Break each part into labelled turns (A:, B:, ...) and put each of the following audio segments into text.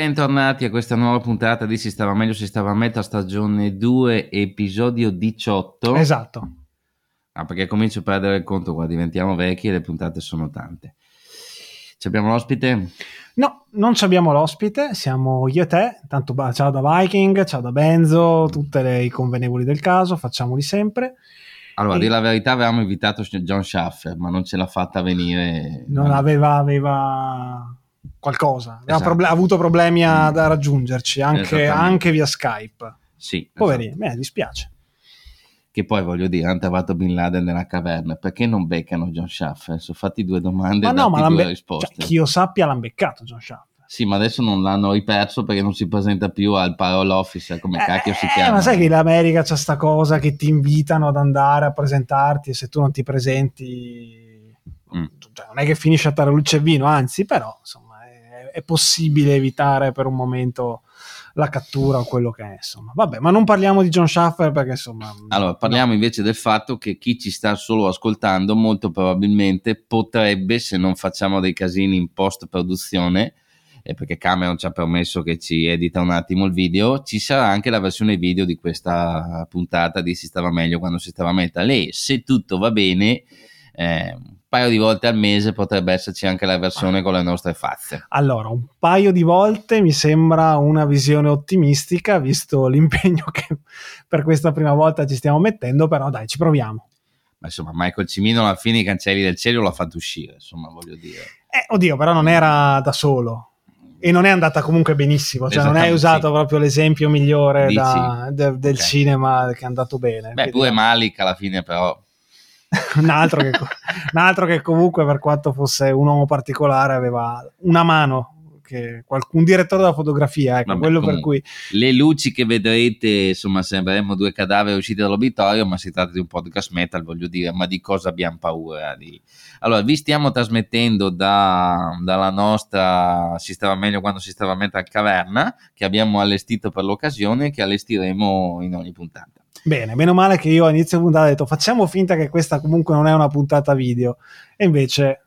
A: bentornati a questa nuova puntata di Si stava meglio, si stava a metà stagione 2, episodio 18.
B: Esatto.
A: Ah, perché comincio a perdere il conto qua, diventiamo vecchi e le puntate sono tante. Ci abbiamo l'ospite?
B: No, non ci abbiamo l'ospite, siamo io e te. Tanto ciao da Viking, ciao da Benzo, tutte le, convenevoli del caso, facciamoli sempre.
A: Allora,
B: E-
A: dire la verità, avevamo invitato John Schaffer, ma non ce l'ha fatta venire.
B: Non aveva, aveva qualcosa,
A: Esatto.
B: proble- ha avuto problemi a, da raggiungerci anche, anche via Skype.
A: Sì,
B: Poverino,
A: esatto.
B: mi dispiace.
A: Che poi voglio dire, hanno trovato Bin Laden nella caverna, perché non beccano John Schaffer? Sono fatti due domande
B: Ma
A: e
B: no, ma
A: due
B: be-
A: risposte.
B: cioè, chi io sappia l'hanno beccato John Sharp.
A: Sì, ma adesso non l'hanno riperso perché non si presenta più al parole officer, come cacchio si
B: Eh,
A: chiama.
B: ma sai che in America c'è sta cosa che ti invitano ad andare a presentarti e se tu non ti presenti
A: Mm.
B: cioè, non è che finisce a tare luce e vino, anzi però insomma è, possibile evitare per un momento la cattura o quello che è insomma. Vabbè, ma non parliamo di John Schaffer perché insomma
A: Allora, parliamo invece del fatto che chi ci sta solo ascoltando molto probabilmente potrebbe, se non facciamo dei casini in post-produzione, eh, perché Cameron ci ha permesso che ci edita un attimo il video, ci sarà anche la versione video di questa puntata di Si stava meglio quando si stava metal e se tutto va bene, eh, paio di volte al mese potrebbe esserci anche la versione con le nostre facce.
B: Allora, un paio di volte mi sembra una visione ottimistica, visto l'impegno che per questa prima volta ci stiamo mettendo, però dai, ci proviamo.
A: Ma insomma, Michael Cimino alla fine i cancelli del cielo l'ha fatto uscire, insomma, voglio dire.
B: Eh, oddio, però non era da solo. E non è andata comunque benissimo, cioè non hai usato
A: sì.
B: proprio l'esempio migliore da- de- del
A: Ok.
B: cinema che è andato bene.
A: Beh, pure Malik alla fine però...
B: un, altro che, un altro che comunque per quanto fosse un uomo particolare aveva una mano, qualcun direttore della fotografia, ecco,
A: Vabbè,
B: quello per cui
A: Le luci che vedrete, insomma, sembreremo due cadaveri usciti dall'obitorio, ma si tratta di un podcast metal, voglio dire, ma di cosa abbiamo paura? Di... Allora, vi stiamo trasmettendo da- dalla nostra Si stava meglio quando si stava metal caverna, che abbiamo allestito per l'occasione e che allestiremo in ogni puntata.
B: Bene, meno male che io a inizio puntata ho detto facciamo finta che questa comunque non è una puntata video e invece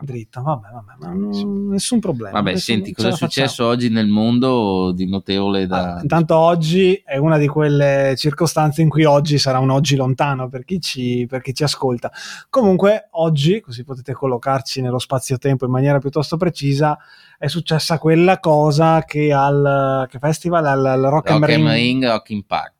B: dritta, vabbè, vabbè, ma non- nessun problema.
A: Vabbè,
B: Nessun-
A: senti, cosa è
B: facciamo.
A: successo oggi nel mondo di notevole da...
B: Ah, intanto oggi è una di quelle circostanze in cui oggi sarà un oggi lontano per chi ci, per chi ci ascolta. Comunque oggi, così potete collocarci nello spazio-tempo in maniera piuttosto precisa, è successa quella cosa che al che festival, al, al Rock, and
A: Rock and Ring, Rock in Park.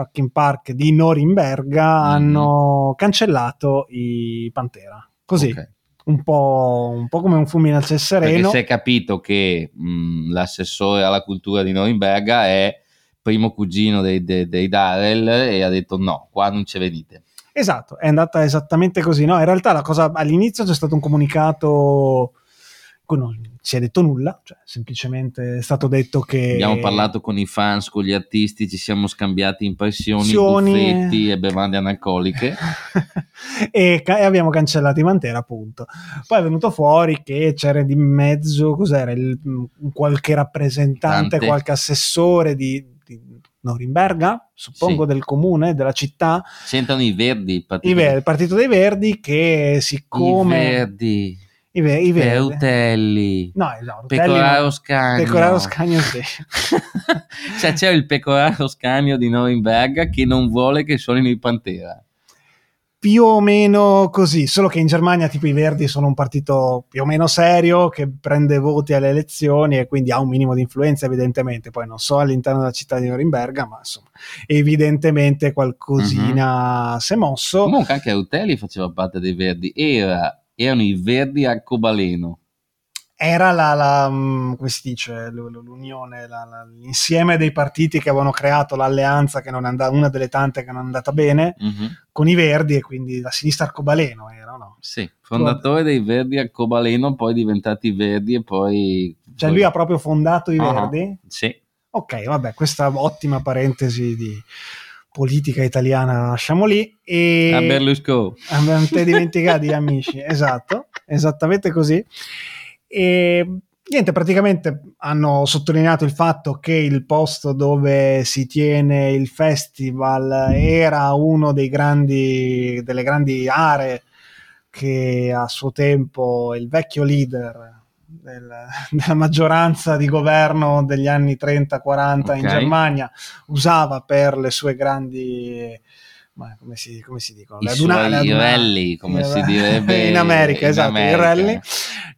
B: Rock in Park di Norimberga
A: Mhm.
B: hanno cancellato i Pantera. Così,
A: Ok.
B: un, po', un po' come un fulmine al ciel
A: Perché
B: sereno.
A: si è capito che mh, l'assessore alla cultura di Norimberga è primo cugino dei, dei, dei Darrell e ha detto no, qua non ci venite.
B: Esatto, è andata esattamente così. No, in realtà la cosa all'inizio c'è stato un comunicato, cui non si è detto nulla, cioè semplicemente è stato detto che
A: Abbiamo parlato con i fans, con gli artisti, ci siamo scambiati impressioni, buffetti e bevande analcoliche.
B: e, ca- e abbiamo cancellato i Mantera, appunto. Poi è venuto fuori che c'era di mezzo, cos'era, il- un qualche rappresentante,
A: Tante.
B: qualche assessore di, di Norimberga, suppongo
A: Sì.
B: del comune, della città,
A: C'entrano i verdi, il partito,
B: i Ver- il Partito dei Verdi, che
A: i
B: siccome...
A: verdi,
B: I, Ver- i Verdi-
A: Peutelli,
B: No, esatto.
A: Pecoraro
B: no.
A: Scagno.
B: Pecoraro Scagno sì.
A: cioè c'è il Pecoraro Scagno di Norimberga che non vuole che suonino i Pantera.
B: più o meno così, solo che in Germania tipo i Verdi sono un partito più o meno serio che prende voti alle elezioni e quindi ha un minimo di influenza evidentemente, poi non so all'interno della città di Norimberga, ma insomma evidentemente qualcosina si è mosso.
A: Comunque anche Rutelli faceva parte dei Verdi, Era, erano i Verdi arcobaleno.
B: Era la, la, mm, come si dice, l'unione, la- la- l'insieme dei partiti che avevano creato l'alleanza che non è andata, una delle tante che non è andata bene,
A: Mhm.
B: con i Verdi e quindi la sinistra arcobaleno era, no?
A: Sì, fondatore dei Verdi arcobaleno, poi diventati Verdi e poi...
B: Cioè
A: poi-
B: lui ha proprio fondato i
A: Ah,
B: Verdi?
A: Sì,
B: Ok, vabbè, questa ottima parentesi di politica italiana lasciamo lì. E...
A: a Berlusconi.
B: Non te dimenticati, amici, esatto, esattamente così. E niente, praticamente hanno sottolineato il fatto che il posto dove si tiene il festival era uno dei grandi, delle grandi aree che a suo tempo il vecchio leader del, della maggioranza di governo degli anni 30-40 okay. in Germania usava per le sue grandi come si, come si dicono?
A: I la duna, la duna, rally, come si direbbe
B: in America, in esatto, America. Il, rally,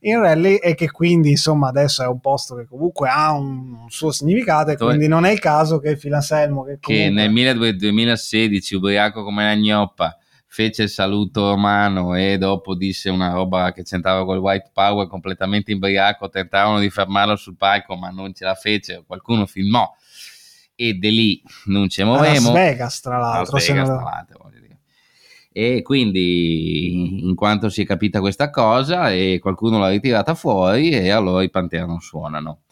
B: il rally e che quindi insomma adesso è un posto che comunque ha un, un suo significato e quindi non è il caso che Filanselmo che,
A: comunque... che nel 2016 ubriaco come la gnoppa fece il saluto romano e dopo disse una roba che c'entrava col white power completamente imbriaco, tentarono di fermarlo sul palco ma non ce la fece, qualcuno filmò e di lì non ci muovemo.
B: Las Vegas tra l'altro.
A: Las Vegas, tra l'altro e quindi in quanto si è capita questa cosa e qualcuno l'ha ritirata fuori e allora i Pantera non suonano.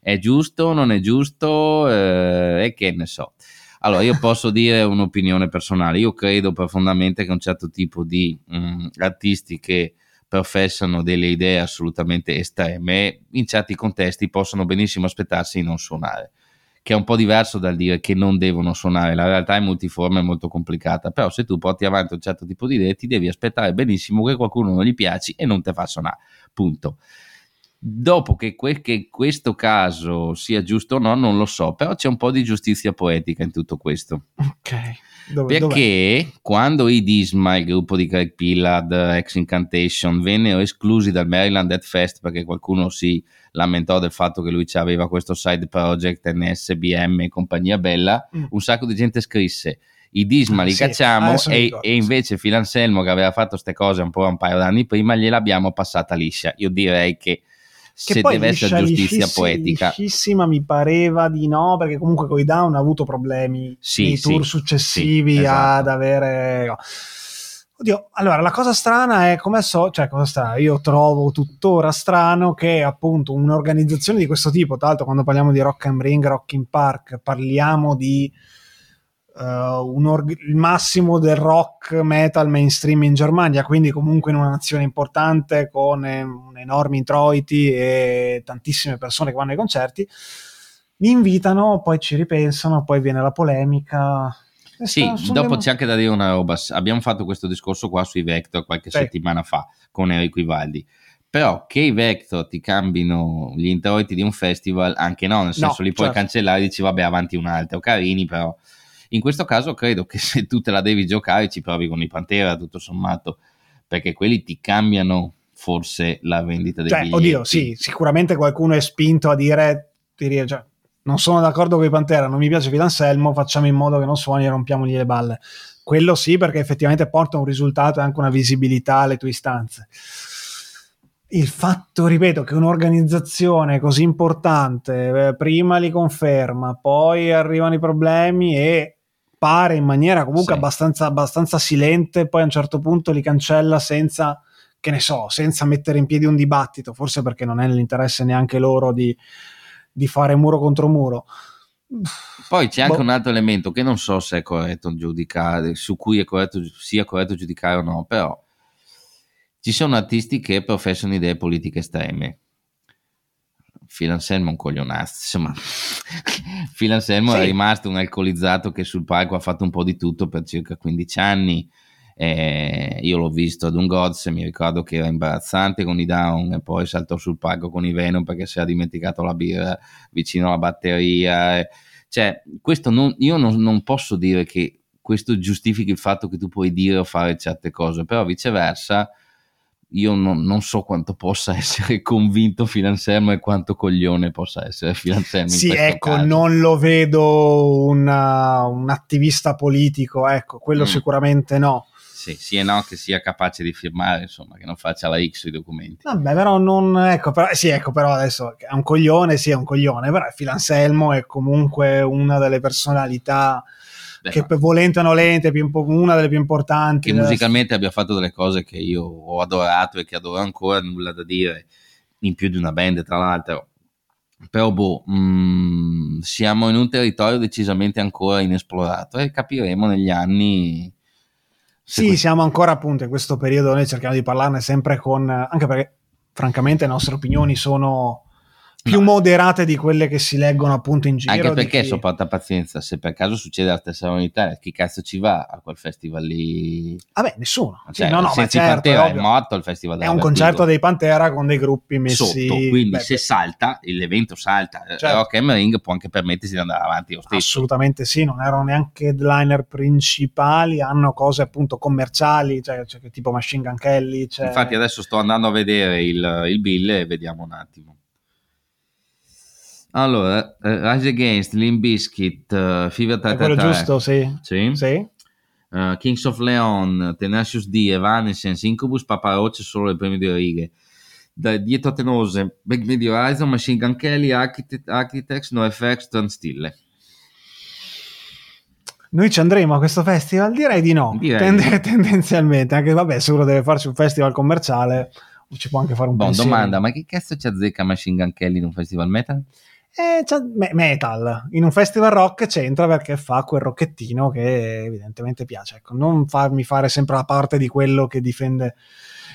A: È giusto, non è giusto eh, e che ne so. Allora, io posso dire un'opinione personale. Io credo profondamente che un certo tipo di mh, mm, artisti che professano delle idee assolutamente estreme, in certi contesti possono benissimo aspettarsi di non suonare, che è un po' diverso dal dire che non devono suonare. La realtà è multiforme e molto complicata, però se tu porti avanti un certo tipo di idee ti devi aspettare benissimo che qualcuno non gli piaci e non te fa suonare. Punto. Dopo che, que- che, questo caso sia giusto o no, non lo so, però c'è un po' di giustizia poetica in tutto questo.
B: Ok.
A: Dove, perché dov'è? quando i Disma, il gruppo di Craig Pillard, ex Incantation, vennero esclusi dal Maryland Dead Fest perché qualcuno si lamentò del fatto che lui aveva questo side project NSBM e compagnia bella, mm. un sacco di gente scrisse i Disma li sì, cacciamo e, e, invece Phil Anselmo che aveva fatto queste cose un po' un paio d'anni prima gliel'abbiamo passata liscia. Io direi che che se deve essere giustizia poetica.
B: Mi pareva di no, perché comunque con i Down ha avuto problemi sì, nei tour successivi sì, esatto. ad avere... Oddio, allora la cosa strana è come so, cioè cosa strana, io trovo tuttora strano che appunto un'organizzazione di questo tipo, tra l'altro quando parliamo di Rock and Ring, Rock in Park, parliamo di uh, org- il massimo del rock metal mainstream in Germania, quindi comunque in una nazione importante con eh, enormi introiti e tantissime persone che vanno ai concerti, mi invitano, poi ci ripensano, poi viene la polemica.
A: Sì, dopo c'è anche da dire una roba. Abbiamo fatto questo discorso qua sui Vector qualche sì. settimana fa con Enrico Ivaldi. Però che i Vector ti cambino gli introiti di un festival, anche no, nel senso no, li puoi certo. cancellare e dici vabbè avanti un altro, carini però in questo caso credo che se tu te la devi giocare ci provi con i Pantera, tutto sommato, perché quelli ti cambiano forse la vendita dei
B: cioè,
A: biglietti.
B: Oddio, sì, sicuramente qualcuno è spinto a dire, dire cioè, non sono d'accordo con i Pantera, non mi piace Filanselmo, facciamo in modo che non suoni e rompiamogli le balle. Quello sì, perché effettivamente porta un risultato e anche una visibilità alle tue istanze. Il fatto, ripeto, che un'organizzazione così importante eh, prima li conferma, poi arrivano i problemi e pare in maniera comunque sì. abbastanza, abbastanza silente, poi a un certo punto li cancella senza, che ne so, senza mettere in piedi un dibattito, forse perché non è nell'interesse neanche loro di, di fare muro contro muro.
A: Poi c'è anche boh. un altro elemento che non so se è corretto giudicare, su cui è corretto, sia corretto giudicare o no, però ci sono artisti che professano idee politiche estreme Phil Anselmo è un coglionazzo, insomma, Phil Anselmo sì. è rimasto un alcolizzato che sul palco ha fatto un po' di tutto per circa 15 anni. Eh, io l'ho visto ad un Gods mi ricordo che era imbarazzante con i down e poi saltò sul palco con i Venom perché si era dimenticato la birra vicino alla batteria. Eh. Cioè, questo non, io non, non posso dire che questo giustifichi il fatto che tu puoi dire o fare certe cose, però viceversa io non, non, so quanto possa essere convinto Filansermo e quanto coglione possa essere Filansermo.
B: Sì, ecco, caso. non lo vedo una, un attivista politico, ecco, quello mm. sicuramente no.
A: Sì, sì e no che sia capace di firmare, insomma, che non faccia la X sui documenti.
B: Vabbè, però non, ecco, però, sì, ecco, però adesso è un coglione, sì, è un coglione, però Filanselmo è comunque una delle personalità Beh, che volente o nolente è una delle più importanti.
A: Che musicalmente abbia fatto delle cose che io ho adorato e che adoro ancora, nulla da dire, in più di una band tra l'altro. Però boh, mh, mm, siamo in un territorio decisamente ancora inesplorato e capiremo negli anni.
B: Sì, questo... siamo ancora appunto in questo periodo, noi cerchiamo di parlarne sempre con, anche perché francamente le nostre opinioni sono più
A: No.
B: moderate di quelle che si leggono appunto in giro.
A: Anche perché,
B: chi-
A: sopporta pazienza, se per caso succede la stessa in Italia, chi cazzo ci va a quel festival lì?
B: Vabbè, nessuno. Sì,
A: Cioè,
B: no, no,
A: i
B: certo,
A: Pantera
B: è,
A: è morto il festival
B: È un concerto dei Pantera con dei gruppi messi
A: sotto, quindi
B: beh,
A: se salta, l'evento salta, eh,
B: Certo.
A: Rock am Ring può anche permettersi di andare avanti lo stesso.
B: Assolutamente sì, non erano neanche headliner principali, hanno cose appunto commerciali, cioè, cioè, tipo Machine Gun Kelly. Cioè...
A: Infatti adesso sto andando a vedere il, il bill e vediamo un attimo. Allora, eh, Rise Against, Limp Bizkit, eh, Fever
B: è quello
A: 333,
B: giusto, sì.
A: Sì.
B: Sì.
A: Eh, Kings of Leon, Tenacious D, Evanescence, Incubus, Papa Roach, solo le prime due righe. Da, dietro Tenose, Big Video Horizon, Machine Gun Kelly, Architect, Architects, NoFX, Turnstille.
B: Noi ci andremo a questo festival? Direi di no,
A: Direi.
B: Tende- tendenzialmente, anche vabbè, se uno deve farci un festival commerciale, ci può anche fare un
A: Bon,
B: pensiero.
A: domanda, ma che cazzo ci azzecca Machine Gun Kelly in un festival metal?
B: Eh, me- metal in un festival rock c'entra perché fa quel rocchettino che evidentemente piace. Ecco, non farmi fare sempre la parte di quello che difende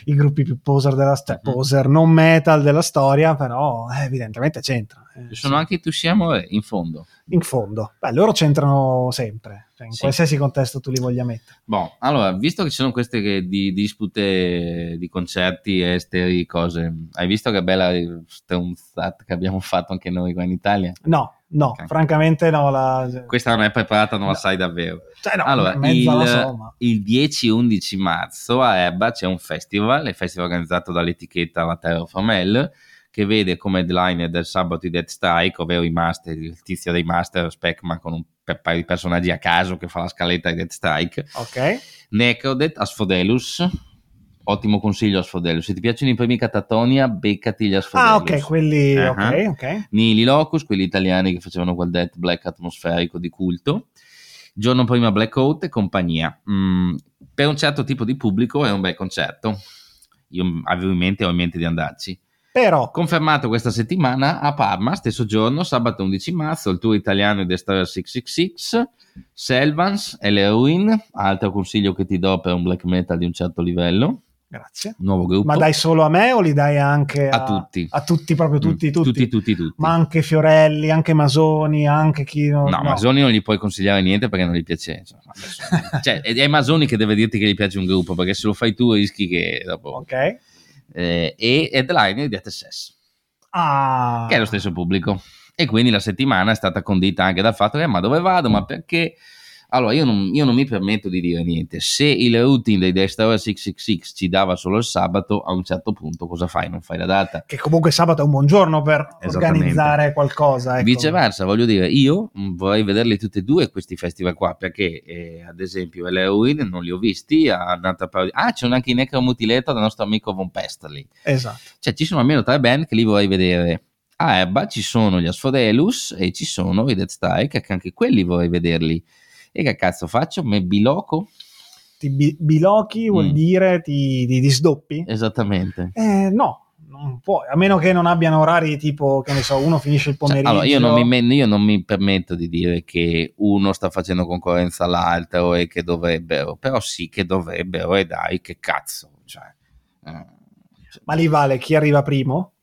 B: i gruppi più poser della storia,
A: Mhm.
B: poser non metal della storia, però eh, evidentemente c'entra. Eh,
A: Ci sono
B: sì.
A: anche i Tusciamo in fondo.
B: in fondo. Beh, loro c'entrano sempre, cioè in
A: Sì.
B: qualsiasi contesto tu li voglia mettere.
A: Boh, allora, visto che ci sono queste che- di, dispute di concerti esteri, cose, hai visto che bella stronzata che abbiamo fatto anche noi qua in Italia?
B: No, no,
A: Ok.
B: francamente no. La,
A: Questa non è preparata, non la
B: No.
A: sai davvero.
B: cioè, no,
A: allora,
B: la
A: il, il 10-11 marzo a Ebba c'è un festival, il festival organizzato dall'etichetta La Terra Famel, che vede come headliner del sabato i Dead Strike, ovvero i master, il tizio dei master, Speckman con un paio di personaggi a caso che fa la scaletta di Dead Strike,
B: Ok.
A: Necrodet, Asfodelus, ottimo consiglio Asfodelus, se ti piacciono i primi Catatonia, beccati gli Asfodelus.
B: Ah, ok, quelli.
A: Ah.
B: Ok, ok.
A: Nili Locus, quelli italiani che facevano quel death black atmosferico di culto. Giorno prima Blackout e compagnia. Mm, per un certo tipo di pubblico è un bel concerto. Io avevo in mente, ho in mente di andarci.
B: Però,
A: Confermato questa settimana a Parma, stesso giorno, sabato 11 marzo, il tour italiano di Destroyer 666, Selvans e le Ruin, altro consiglio che ti do per un black metal di un certo livello,
B: grazie.
A: nuovo gruppo.
B: Ma dai solo a me o li dai anche a,
A: A tutti.
B: A tutti, proprio tutti,
A: Mm,
B: tutti.
A: tutti, tutti, tutti.
B: Ma anche Fiorelli, anche Masoni, anche chi...
A: No, Masoni non gli puoi consigliare niente perché non gli piace. Cioè, cioè, è è Masoni che deve dirti che gli piace un gruppo perché se lo fai tu rischi che dopo.
B: Ok.
A: Eh, e Headliner di SS,
B: Ah.
A: che è lo stesso pubblico. E quindi la settimana è stata condita anche dal fatto che ma dove vado? Ma perché? Allora, io non, io non mi permetto di dire niente. Se il routine dei Destroyer 666 ci dava solo il sabato, a un certo punto cosa fai? Non fai la data.
B: Che comunque sabato è un buon giorno per organizzare qualcosa. Ecco.
A: Viceversa, voglio dire, io vorrei vederli tutti e due questi festival qua, perché eh, ad esempio l'Heroin non li ho visti, a un'altra parodia- ah c'è anche in Necromutilator del nostro amico Von Pesterly,
B: Esatto.
A: cioè ci sono almeno tre band che li vorrei vedere. A Ebba ci sono gli Asphodelus e ci sono i Dead Strike, che anche quelli vorrei vederli. E che cazzo faccio? Me biloco?
B: Ti bi- bilochi vuol
A: Mm.
B: dire ti, ti disdoppi?
A: Esattamente.
B: Eh, no, non puoi, a meno che non abbiano orari tipo, che ne so, uno finisce il
A: Cioè,
B: pomeriggio.
A: allora, io non, mi, io non mi permetto di dire che uno sta facendo concorrenza all'altro e che dovrebbero, però sì che dovrebbero, e dai, che cazzo. Cioè, eh,
B: Ma lì vale chi arriva primo?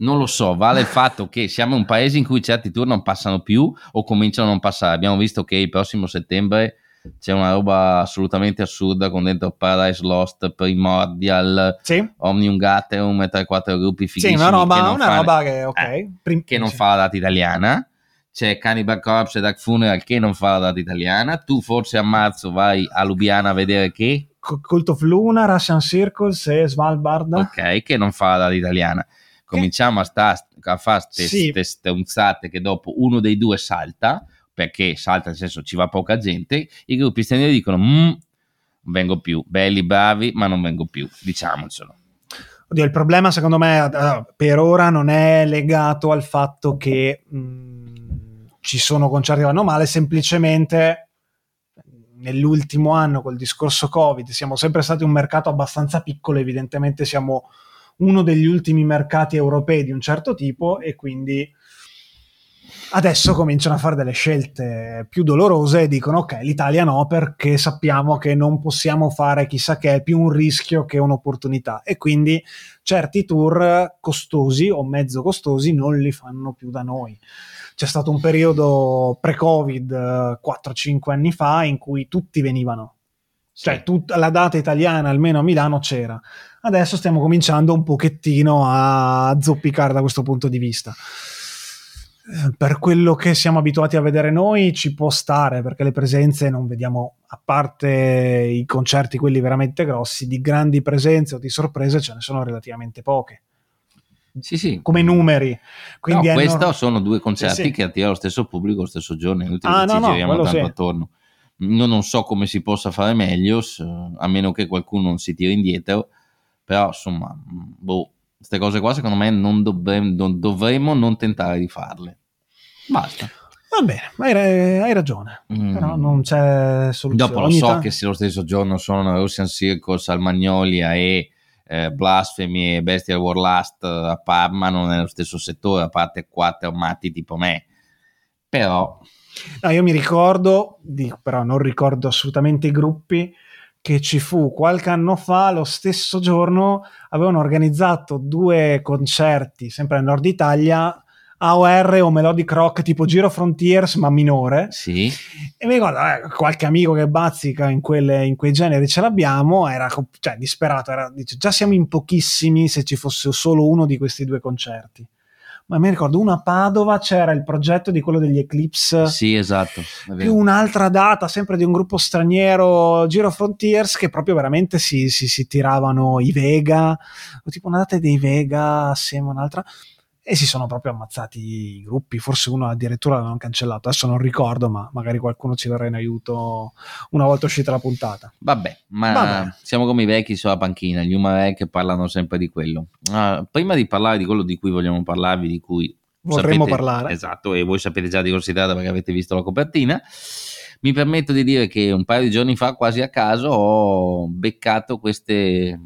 A: Non lo so, vale il fatto che siamo un paese in cui certi tour non passano più o cominciano a non passare. Abbiamo visto che il prossimo settembre c'è una roba assolutamente assurda con dentro Paradise Lost, Primordial,
B: Sì,
A: Omnium Gatherum e 3-4 gruppi
B: sì
A: fighissimi
B: una
A: che
B: roba,
A: non
B: una
A: fanno-
B: roba che, ok.
A: Eh,
B: prim-
A: che non
B: sì.
A: fa la data italiana. C'è Cannibal Corpse e Dark Funeral che non fa la data italiana. Tu forse a marzo vai a Lubiana a vedere che,
B: Cult of Luna, Russian Circles e Svalbard.
A: ok, che non fa la data italiana. Cominciamo a, sta, a fare queste stronzate che dopo uno dei due salta, perché salta nel senso ci va poca gente, i gruppi stranieri dicono "Mm, non vengo più, belli, bravi, ma non vengo più, diciamocelo.
B: Oddio, il problema secondo me per ora non è legato al fatto che mh, ci sono concerti che vanno male, semplicemente nell'ultimo anno col discorso Covid siamo sempre stati un mercato abbastanza piccolo, evidentemente siamo uno degli ultimi mercati europei di un certo tipo e quindi Adesso cominciano a fare delle scelte più dolorose e dicono ok, l'Italia no perché sappiamo che non possiamo fare chissà che è più un rischio che un'opportunità e quindi certi tour costosi o mezzo costosi non li fanno più da noi. C'è stato un periodo pre-Covid 4-5 anni fa in cui tutti venivano, cioè tut- la data italiana almeno a Milano c'era. Adesso stiamo cominciando un pochettino a zoppicare da questo punto di vista per quello che siamo abituati a vedere noi ci può stare perché le presenze non vediamo a parte i concerti quelli veramente grossi di grandi presenze o di sorprese ce ne sono relativamente poche
A: sì, sì.
B: come numeri quindi
A: no, questi non... sono due concerti sì, sì. che attirano lo stesso pubblico lo stesso giorno inutile
B: ah,
A: che
B: no,
A: ci
B: no,
A: giriamo tanto
B: sì.
A: attorno io non so come si possa fare meglio a meno che qualcuno non si tiri indietro però insomma boh queste cose qua secondo me non, dovremmo non, dovremmo non tentare di farle Basta.
B: Va bene, hai, hai ragione, mm. però non c'è soluzione.
A: Dopo lo so t- che se lo stesso giorno sono Russian Circus al Magnolia e eh, Blasphemy e Bestial Warlast a Parma non è lo stesso settore, a parte quattro matti tipo me. Però...
B: No, io mi ricordo, di, però non ricordo assolutamente i gruppi, che ci fu qualche anno fa, lo stesso giorno, avevano organizzato due concerti, sempre nel nord Italia, AOR o Melodic Rock tipo Giro Frontiers ma minore
A: sì.
B: e mi ricordo eh, qualche amico che bazzica in, quelle, in, quei generi ce l'abbiamo era cioè, disperato era, dice, già siamo in pochissimi se ci fosse solo uno di questi due concerti ma mi ricordo uno a Padova c'era il progetto di quello degli Eclipse.
A: Sì esatto
B: più un'altra data sempre di un gruppo straniero Giro Frontiers che proprio veramente si, si, si tiravano i Vega tipo una data dei Vega assieme a un'altra e si sono proprio ammazzati i gruppi, forse uno addirittura l'hanno cancellato, adesso non ricordo, ma magari qualcuno ci verrà in aiuto una volta uscita la puntata.
A: Vabbè, ma Vabbè. siamo come i vecchi sulla panchina, gli Umarek che parlano sempre di quello. Uh, prima di parlare di quello di cui vogliamo parlarvi, di cui
B: vorremmo
A: sapete,
B: parlare.
A: Esatto, e voi sapete già di cosa si tratta perché avete visto la copertina. Mi permetto di dire che un paio di giorni fa, quasi a caso, ho beccato queste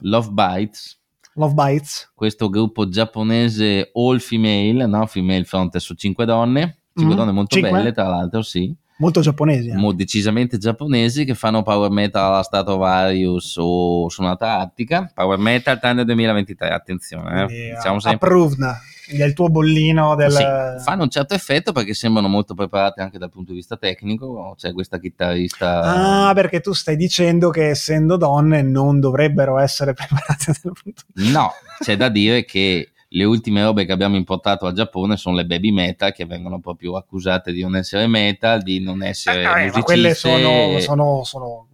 A: Love Bites
B: Love Bites.
A: Questo gruppo giapponese all female, no? Female front su cinque donne, cinque mm, donne molto cinque. belle tra l'altro, sì.
B: Molto giapponesi. Eh.
A: Mo, decisamente giapponesi che fanno power metal alla Stratovarius o suonata attica. Power metal tranne 2023, attenzione. Eh.
B: Diciamo sempre. Approved il tuo bollino del... Sì,
A: fanno un certo effetto perché sembrano molto preparate anche dal punto di vista tecnico, c'è questa chitarrista...
B: Ah, perché tu stai dicendo che essendo donne non dovrebbero essere preparate dal punto
A: di vista... No, c'è da dire che le ultime robe che abbiamo importato al Giappone sono le baby metal che vengono proprio accusate di non essere metal, di non essere eh,
B: ma quelle sono, sono, sono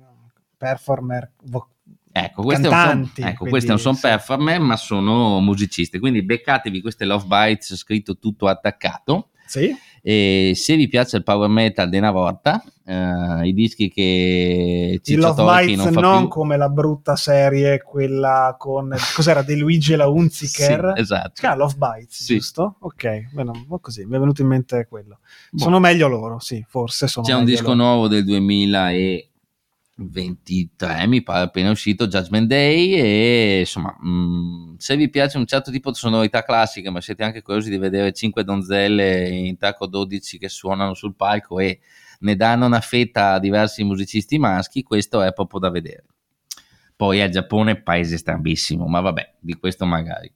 B: performer vo-
A: Ecco, queste cantanti, non, ecco, queste non sono performer, ma sono musicisti. Quindi beccatevi queste Love Bites scritto tutto attaccato.
B: Sì.
A: E se vi piace il power metal di una volta, uh, i dischi che
B: ci Love Bites non, non come la brutta serie, quella con cos'era De Luigi e la Unziker?
A: Sì, esatto.
B: Si Love Bites, sì. giusto? Ok, bene, così mi è venuto in mente quello. Boh. Sono meglio loro, sì, forse sono
A: C'è un disco
B: loro.
A: nuovo del 2000 e 23 mi pare appena uscito Judgment Day e insomma mh, mm, se vi piace un certo tipo di sonorità classica ma siete anche curiosi di vedere 5 donzelle in tacco 12 che suonano sul palco e ne danno una fetta a diversi musicisti maschi questo è proprio da vedere poi il Giappone paese strambissimo ma vabbè di questo magari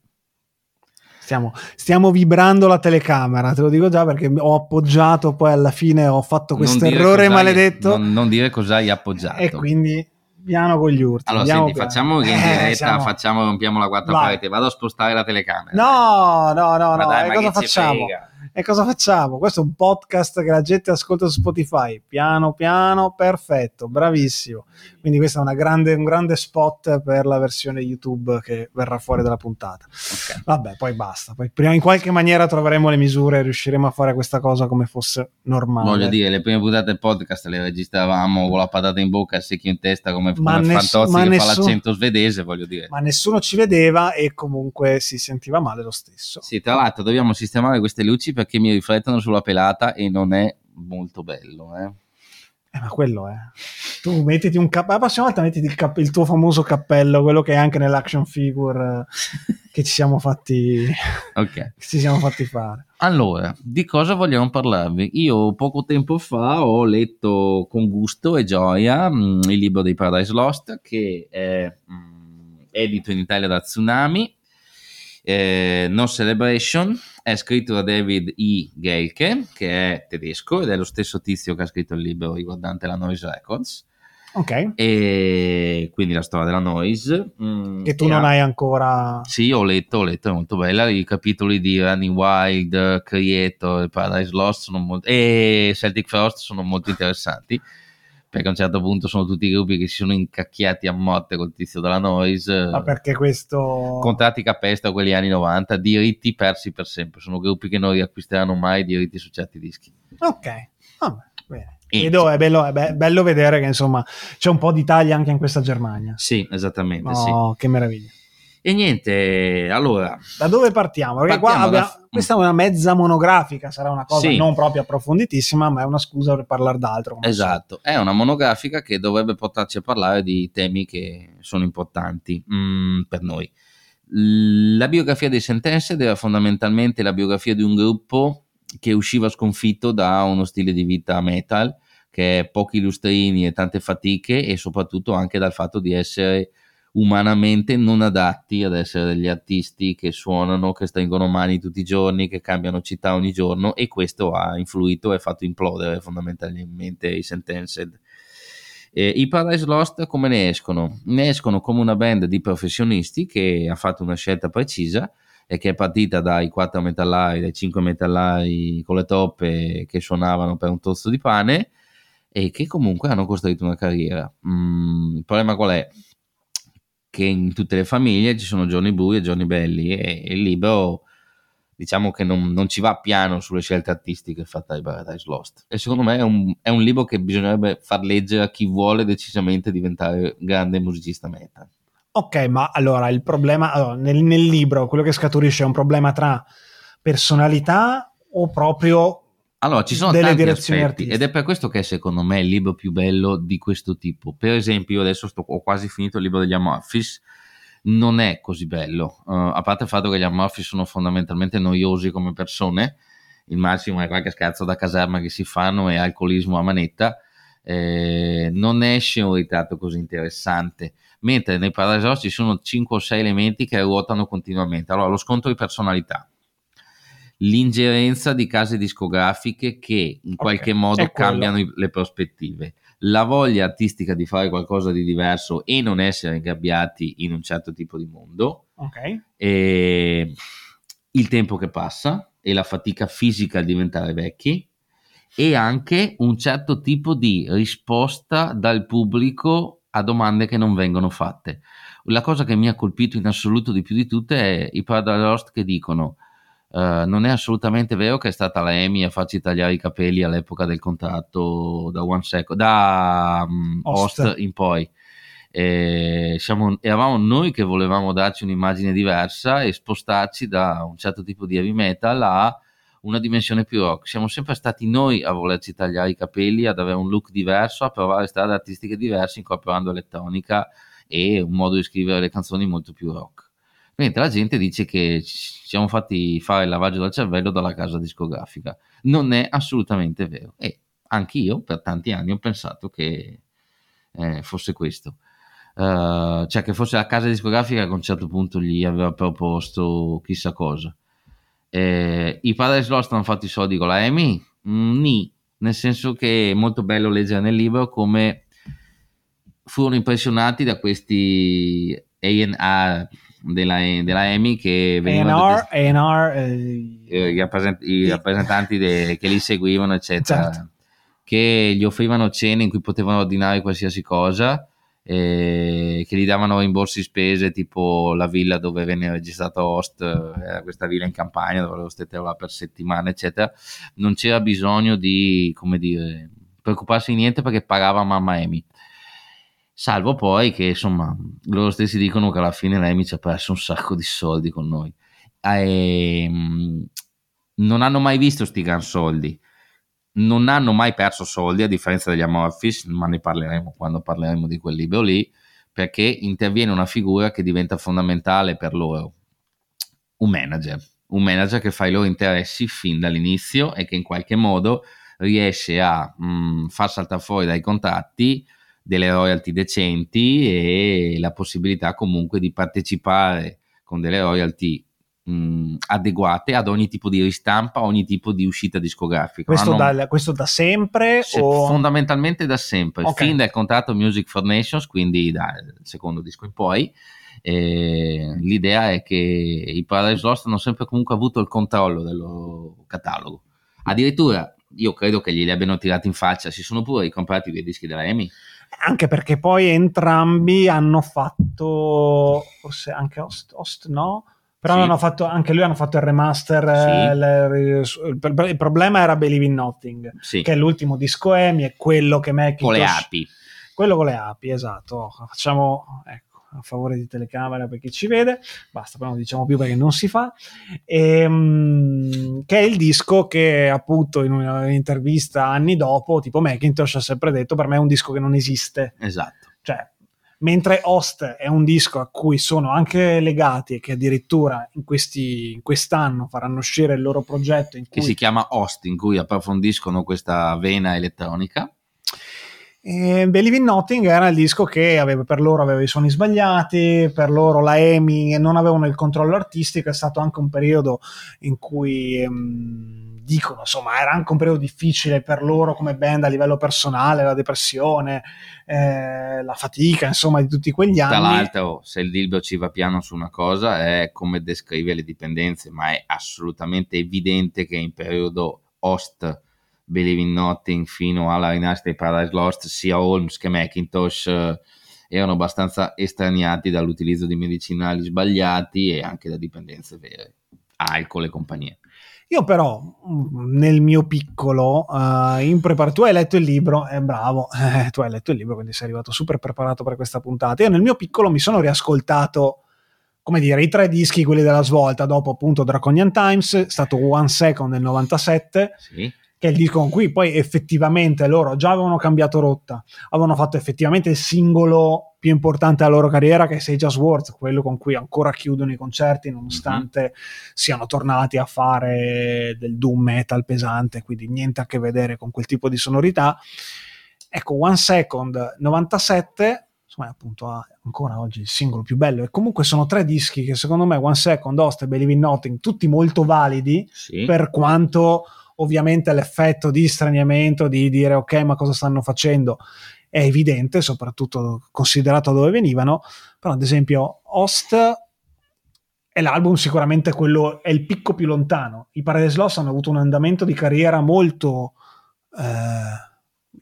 B: Stiamo, stiamo, vibrando la telecamera, te lo dico già perché ho appoggiato, poi alla fine ho fatto questo errore maledetto.
A: Non, non, dire cosa hai appoggiato.
B: E quindi piano con gli urti.
A: Allora, senti, piano. facciamo che in eh, diretta, siamo... facciamo, rompiamo la quarta Vai. parete, vado a spostare la telecamera.
B: No, no, no, no, dai, e cosa facciamo? Frega. E cosa facciamo? Questo è un podcast che la gente ascolta su Spotify. Piano piano, perfetto, bravissimo. Quindi questo è grande, un grande spot per la versione YouTube che verrà fuori dalla puntata. Okay. Vabbè, poi basta. Poi prima in qualche maniera troveremo le misure e riusciremo a fare questa cosa come fosse normale.
A: Voglio dire, le prime puntate del podcast le registravamo con la patata in bocca e il secchio in testa come, come ness- Fantozzi che nessun- fa l'accento svedese, voglio dire.
B: Ma nessuno ci vedeva e comunque si sentiva male lo stesso.
A: Sì, tra l'altro dobbiamo sistemare queste luci perché mi riflettono sulla pelata e non è molto bello, eh.
B: Eh, ma quello è. Tu mettiti un cappello. La prossima volta mettiti il, cap- il, tuo famoso cappello, quello che è anche nell'action figure. che ci siamo fatti,
A: Ok.
B: che ci siamo fatti fare.
A: Allora, di cosa vogliamo parlarvi? Io poco tempo fa ho letto con gusto e gioia mm, il libro di Paradise Lost che è mm, edito in Italia da Tsunami, eh, No Celebration, è scritto da David E. Geilke, che è tedesco ed è lo stesso tizio che ha scritto il libro riguardante la Noise Records,
B: Ok,
A: e quindi la storia della Noise. mm,
B: che tu non
A: ha-
B: hai ancora...
A: sì, ho letto, ho letto, è molto bella. I capitoli di Running Wild, Creator Paradise Lost sono molto, e Celtic Frost sono molto interessanti perché a un certo punto sono tutti gruppi che si sono incacchiati a morte col tizio della Noise.
B: Ma perché questo...
A: Contratti capestro quegli anni 90, diritti persi per sempre. Sono gruppi che non riacquisteranno mai i diritti su certi dischi.
B: Ok, vabbè, bene. Vedo, è, bello, è be- bello vedere che insomma c'è un po' d'Italia anche in questa Germania.
A: Sì, esattamente. sì.
B: Oh, che meraviglia.
A: E niente, allora,
B: Da dove partiamo? Perché qua
A: Partiamo da-
B: abbiamo- questa è una mezza monografica, sarà una cosa
A: Sì.
B: non proprio approfonditissima, ma è una scusa per parlare d'altro.
A: Esatto, è una monografica che dovrebbe portarci a parlare di temi che sono importanti mm, per noi. La biografia dei Sentenced era fondamentalmente la biografia di un gruppo che usciva sconfitto da uno stile di vita metal, che è pochi lustrini e tante fatiche e soprattutto anche dal fatto di essere umanamente non adatti ad essere degli artisti che suonano, che stringono mani tutti i giorni, che cambiano città ogni giorno e questo ha influito e fatto implodere fondamentalmente i Sentenced. Eh, I Paradise Lost come ne escono? Ne escono come una band di professionisti che ha fatto una scelta precisa e che è partita dai quattro metallari, dai cinque metallari con le toppe che suonavano per un tozzo di pane e che comunque hanno costruito una carriera. Mm, il problema qual è? Che in tutte le famiglie ci sono giorni bui e giorni belli e il libro diciamo che non, non ci va piano sulle scelte artistiche fatte dai Paradise Lost e secondo me è un, è un libro che bisognerebbe far leggere a chi vuole decisamente diventare grande musicista metal.
B: Ok, ma allora il problema allora, nel, nel libro, quello che scaturisce è un problema tra personalità o proprio
A: Allora, ci sono
B: Delle
A: tanti
B: direzioni
A: aspetti
B: artistiche.
A: ed è per questo che è secondo me il libro più bello di questo tipo. Per esempio, io adesso sto- ho quasi finito il libro degli Amorphis, non è così bello, Uh, a parte il fatto che gli Amorphis sono fondamentalmente noiosi come persone, il massimo è qualche scherzo da caserma che si fanno e alcolismo a manetta, eh, non esce un ritratto così interessante. Mentre nei Paradise Lost ci sono 5 o 6 elementi che ruotano continuamente. Allora, lo scontro di personalità, l'ingerenza di case discografiche che in qualche modo
B: è quello.
A: cambiano i- le prospettive, la voglia artistica di fare qualcosa di diverso e non essere ingabbiati in un certo tipo di mondo,
B: ok,
A: e il tempo che passa e la fatica fisica a diventare vecchi e anche un certo tipo di risposta dal pubblico a domande che non vengono fatte. La cosa che mi ha colpito in assoluto di più di tutte è i Paradise Lost che dicono eh, non è assolutamente vero che è stata la Amy a farci tagliare i capelli all'epoca del contratto da One Second, da mm,
B: Host.
A: Host in poi. Eh, siamo- eravamo noi che volevamo darci un'immagine diversa e spostarci da un certo tipo di heavy metal a una dimensione più rock. Siamo sempre stati noi a volerci tagliare i capelli, ad avere un look diverso, a provare strade artistiche diverse, incorporando elettronica e un modo di scrivere le canzoni molto più rock. Mentre la gente dice che ci siamo fatti fare il lavaggio del cervello dalla casa discografica. Non è assolutamente vero. E anch'io per tanti anni ho pensato che eh, fosse questo. Eh, cioè che fosse la casa discografica che a un certo punto gli aveva proposto chissà cosa. Eh, I Paradise Lost hanno fatto i soldi con la EMI? Mm, Nì, nel senso che è molto bello leggere nel libro come furono impressionati da questi A&R della, della EMI che venivano
B: A&R, eh,
A: eh, i, rappresent- i rappresentanti de- che li seguivano, eccetera,
B: Certo.
A: che gli offrivano cene in cui potevano ordinare qualsiasi cosa, eh, che gli davano rimborsi spese, tipo la villa dove venne registrato Host, eh, questa villa in campagna dove lo stette là per settimane, eccetera. Non c'era bisogno di, come dire, preoccuparsi di niente perché pagava mamma Amy. Salvo poi che, insomma, loro stessi dicono che alla fine l'Amy ci ha perso un sacco di soldi con noi. Ehm, non hanno mai visto sti gran soldi, non hanno mai perso soldi a differenza degli Amorphis, ma ne parleremo quando parleremo di quel libro lì, perché interviene una figura che diventa fondamentale per loro. un manager, un manager che fa i loro interessi fin dall'inizio e che in qualche modo riesce a mh, mm, far saltare fuori dai contratti delle royalty decenti e la possibilità comunque di partecipare con delle royalty mh, adeguate ad ogni tipo di ristampa, ogni tipo di uscita discografica.
B: Questo, da, questo da, sempre?
A: Se,
B: o...
A: Fondamentalmente da sempre, okay. fin dal contratto Music for Nations, quindi dal secondo disco in poi. Eh, l'idea è che i Paradise Lost hanno sempre comunque avuto il controllo del loro catalogo. Addirittura io credo che glieli abbiano tirati in faccia, si sono pure ricomprati dei dischi della EMI.
B: Anche perché poi entrambi hanno fatto, forse anche Host, Host no? Però sì. hanno fatto, anche lui hanno fatto il remaster. Sì. Eh, le, il, il, problema era Believe in Nothing, sì. che è l'ultimo disco EMI, è quello che Macintosh...
A: Con le api.
B: Quello con le api, esatto. Facciamo, ecco a favore di telecamera per chi ci vede, basta, però non diciamo più perché non si fa, e, ehm, che è il disco che appunto in un'intervista anni dopo, tipo Macintosh ha sempre detto per me è un disco che non esiste.
A: Esatto.
B: Cioè, mentre Host è un disco a cui sono anche legati e che addirittura in, questi, in quest'anno faranno uscire il loro progetto
A: che si chiama Host, in cui approfondiscono questa vena elettronica
B: e Believe in Nothing era il disco che aveva, per loro aveva i suoni sbagliati, per loro la EMI non avevano il controllo artistico, è stato anche un periodo in cui ehm, dicono, insomma, era anche un periodo difficile per loro come band a livello personale, la depressione, eh, la fatica, insomma, di tutti quegli anni.
A: Tra l'altro, se il Dilbio ci va piano su una cosa, è come descrive le dipendenze, ma è assolutamente evidente che in periodo host Believe in Nothing fino alla rinascita di Paradise Lost, sia Holmes che Macintosh eh, erano abbastanza estraniati dall'utilizzo di medicinali sbagliati e anche da dipendenze vere, alcol e compagnia.
B: Io però, mm, nel mio piccolo, uh, in preparazione, tu hai letto il libro, è eh, bravo, eh, tu hai letto il libro, quindi sei arrivato super preparato per questa puntata. Io nel mio piccolo mi sono riascoltato, come dire, i tre dischi, quelli della svolta, dopo appunto Draconian Times, è stato One Second nel 97,
A: sì
B: che è il disco con cui poi effettivamente loro già avevano cambiato rotta, avevano fatto effettivamente il singolo più importante della loro carriera che è Say Just Words, quello con cui ancora chiudono i concerti nonostante mm-hmm. siano tornati a fare del doom metal pesante, quindi niente a che vedere con quel tipo di sonorità. Ecco, One Second 97 insomma, appunto ancora oggi il singolo più bello e comunque sono tre dischi che secondo me One Second, Host e Believe in Nothing tutti molto validi sì. per quanto ovviamente l'effetto di straniamento, di dire ok ma cosa stanno facendo è evidente, soprattutto considerato dove venivano, però ad esempio Host è l'album sicuramente quello, è il picco più lontano. I Paradise Lost hanno avuto un andamento di carriera molto... Eh,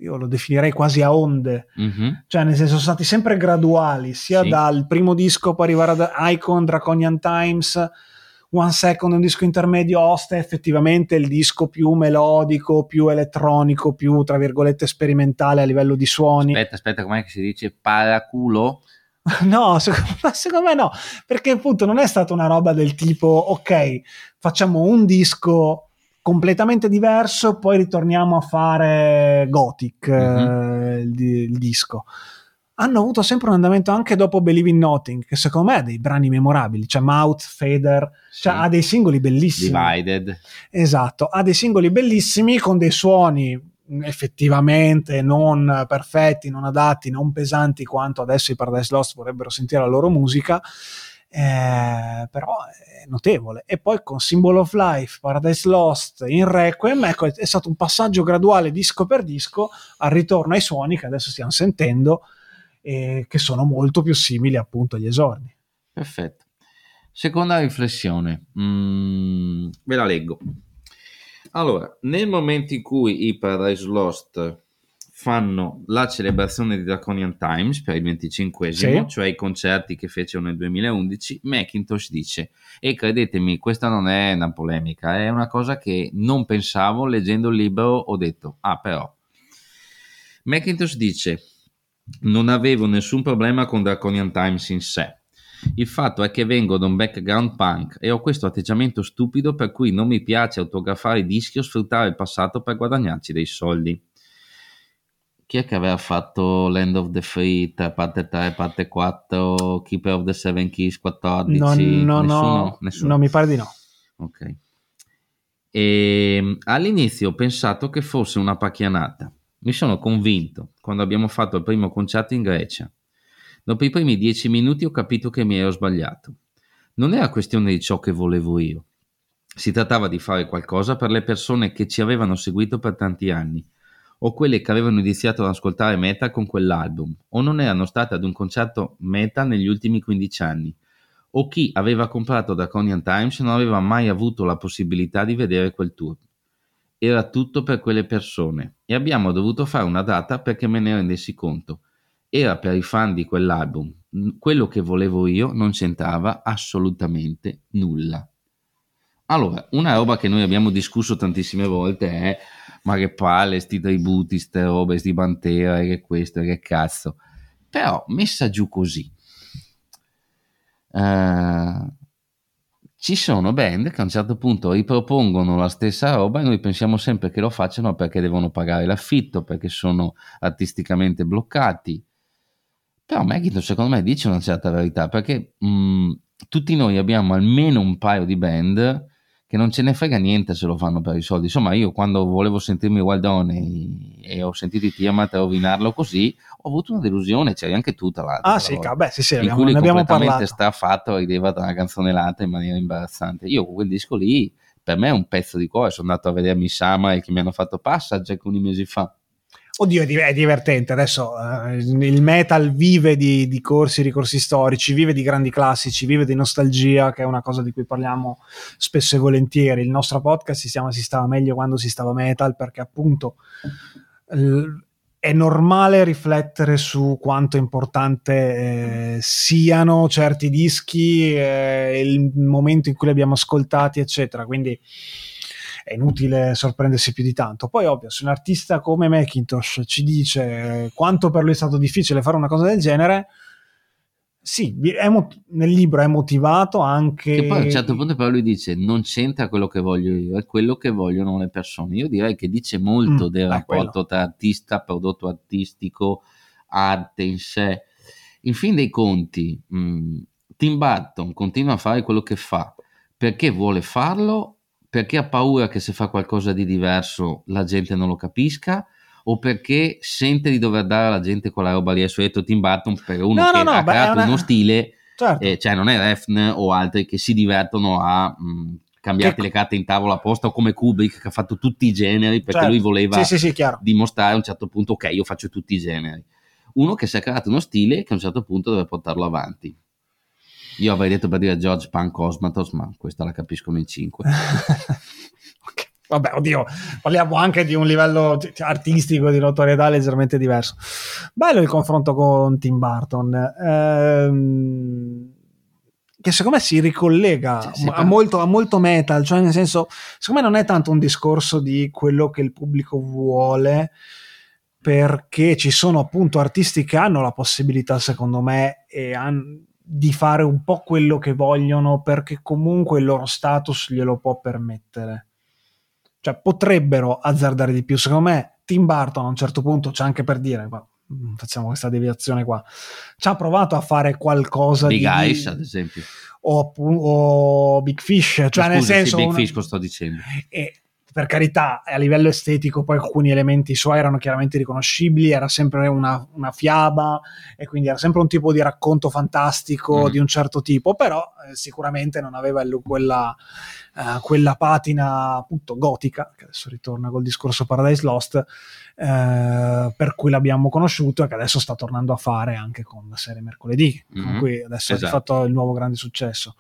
B: io lo definirei quasi a onde, mm-hmm. cioè nel senso sono stati sempre graduali, sia sì. dal primo disco poi arrivare ad Icon, Draconian Times, One Second, un disco intermedio host, è effettivamente il disco più melodico, più elettronico, più tra virgolette sperimentale a livello di suoni.
A: Aspetta, aspetta, com'è che si dice? Paraculo?
B: No, secondo, secondo me no, perché appunto non è stata una roba del tipo, ok, facciamo un disco completamente diverso, poi ritorniamo a fare Gothic, mm-hmm. eh, il, il disco hanno avuto sempre un andamento anche dopo Believe in Nothing, che secondo me ha dei brani memorabili, cioè Mouth, Fader, sì. cioè ha dei singoli bellissimi.
A: Divided.
B: Esatto, ha dei singoli bellissimi con dei suoni effettivamente non perfetti, non adatti, non pesanti quanto adesso i Paradise Lost vorrebbero sentire la loro musica, eh, però è notevole. E poi con Symbol of Life, Paradise Lost, in Requiem, ecco, è stato un passaggio graduale disco per disco al ritorno ai suoni che adesso stiamo sentendo eh, che sono molto più simili appunto agli esordi.
A: Perfetto. Seconda riflessione, mm, ve la leggo. Allora, nel momento in cui i Paradise Lost fanno la celebrazione di Draconian Times per il 25 sì. cioè i concerti che fecero nel 2011, Macintosh dice, e credetemi, questa non è una polemica, è una cosa che non pensavo leggendo il libro, ho detto, ah però. Macintosh dice, non avevo nessun problema con Draconian Times in sé. Il fatto è che vengo da un background punk e ho questo atteggiamento stupido per cui non mi piace autografare i dischi o sfruttare il passato per guadagnarci dei soldi. chi è che aveva fatto Land of the Free, parte 3, parte 4, Keeper of the Seven Keys 14?
B: No, no,
A: nessuno?
B: no,
A: nessuno.
B: no, mi pare di no.
A: Ok. E all'inizio ho pensato che fosse una pacchianata. Mi sono convinto quando abbiamo fatto il primo concerto in Grecia. Dopo i primi dieci minuti ho capito che mi ero sbagliato. Non era questione di ciò che volevo io. Si trattava di fare qualcosa per le persone che ci avevano seguito per tanti anni o quelle che avevano iniziato ad ascoltare metal con quell'album, o non erano state ad un concerto metal negli ultimi 15 anni, o chi aveva comprato Draconian Times non aveva mai avuto la possibilità di vedere quel tour. Era tutto per quelle persone e abbiamo dovuto fare una data perché me ne rendessi conto. Era per i fan di quell'album. Quello che volevo io non c'entrava assolutamente nulla. Allora, una roba che noi abbiamo discusso tantissime volte è ma che palle, sti tributi, ste robe, sti Pantera, che questo, che cazzo. Però messa giù così, uh, ci sono band che a un certo punto ripropongono la stessa roba e noi pensiamo sempre che lo facciano perché devono pagare l'affitto, perché sono artisticamente bloccati. Però Macintosh secondo me dice una certa verità, perché mh, tutti noi abbiamo almeno un paio di band che non ce ne frega niente se lo fanno per i soldi. Insomma, io quando volevo sentirmi Wild On e, ho sentito Tiamat rovinarlo così, ho avuto una delusione, c'eri anche tu tra l'altro.
B: Ah sì, beh, sì, sì,
A: in
B: abbiamo,
A: cui
B: ne abbiamo
A: completamente
B: parlato.
A: straffatto rideva da una canzonellata in maniera imbarazzante. Io con quel disco lì, per me è un pezzo di cuore, sono andato a vedere Misama e che mi hanno fatto Passage alcuni mesi fa.
B: Oddio, è divertente. Adesso eh, il metal vive di, di, corsi, ricorsi storici, vive di grandi classici, vive di nostalgia, che è una cosa di cui parliamo spesso e volentieri. Il nostro podcast si chiama Si stava meglio quando si stava metal, perché appunto l- è normale riflettere su quanto importante eh, siano certi dischi, eh, il momento in cui li abbiamo ascoltati, eccetera. Quindi è inutile sorprendersi più di tanto. Poi, ovvio, se un artista come Macintosh ci dice quanto per lui è stato difficile fare una cosa del genere, sì, mot- nel libro è motivato anche.
A: Che poi a un certo punto, però, lui dice: Non c'entra quello che voglio io, è quello che vogliono le persone. Io direi che dice molto mm, del rapporto quello. tra artista, prodotto artistico, arte in sé. In fin dei conti, mh, mm, Tim Burton continua a fare quello che fa perché vuole farlo perché ha paura che se fa qualcosa di diverso la gente non lo capisca o perché sente di dover dare alla gente quella roba lì. Adesso ho detto Tim Burton per uno no, che no, no, ha beh, creato una... uno stile, certo. eh, cioè non è Refn o altri che si divertono a... Mh, cambiarti che... le carte in tavola apposta o come Kubrick che ha fatto tutti i generi perché certo. lui voleva
B: sì, sì, sì,
A: dimostrare a un certo punto ok io faccio tutti i generi uno che si è creato uno stile che a un certo punto deve portarlo avanti io avrei detto per dire George Pan Cosmatos ma questa la capiscono in
B: 5 Vabbè, oddio, parliamo anche di un livello artistico di notorietà leggermente diverso. Bello il confronto con Tim Burton. Ehm, che secondo me si ricollega sì, sì, a, molto, a, molto, metal, cioè nel senso, secondo me non è tanto un discorso di quello che il pubblico vuole, perché ci sono appunto artisti che hanno la possibilità, secondo me, e hanno di fare un po' quello che vogliono perché comunque il loro status glielo può permettere. Cioè potrebbero azzardare di più. Secondo me Tim Burton a un certo punto c'è anche per dire, ma mm, facciamo questa deviazione qua, ci ha provato a fare qualcosa
A: Big
B: di...
A: Big Eyes ad esempio.
B: O, o Big Fish, cioè Scusi, nel senso...
A: Sì, Big Fish, cosa sto dicendo?
B: E, per carità, a livello estetico poi alcuni elementi suoi erano chiaramente riconoscibili, era sempre una, una fiaba e quindi era sempre un tipo di racconto fantastico mm. di un certo tipo, però eh, sicuramente non aveva il, quella, eh, quella patina appunto gotica, che adesso ritorna col discorso Paradise Lost, eh, per cui l'abbiamo conosciuto e che adesso sta tornando a fare anche con la serie Mercoledì, mm-hmm. con cui adesso esatto. ha fatto il nuovo grande successo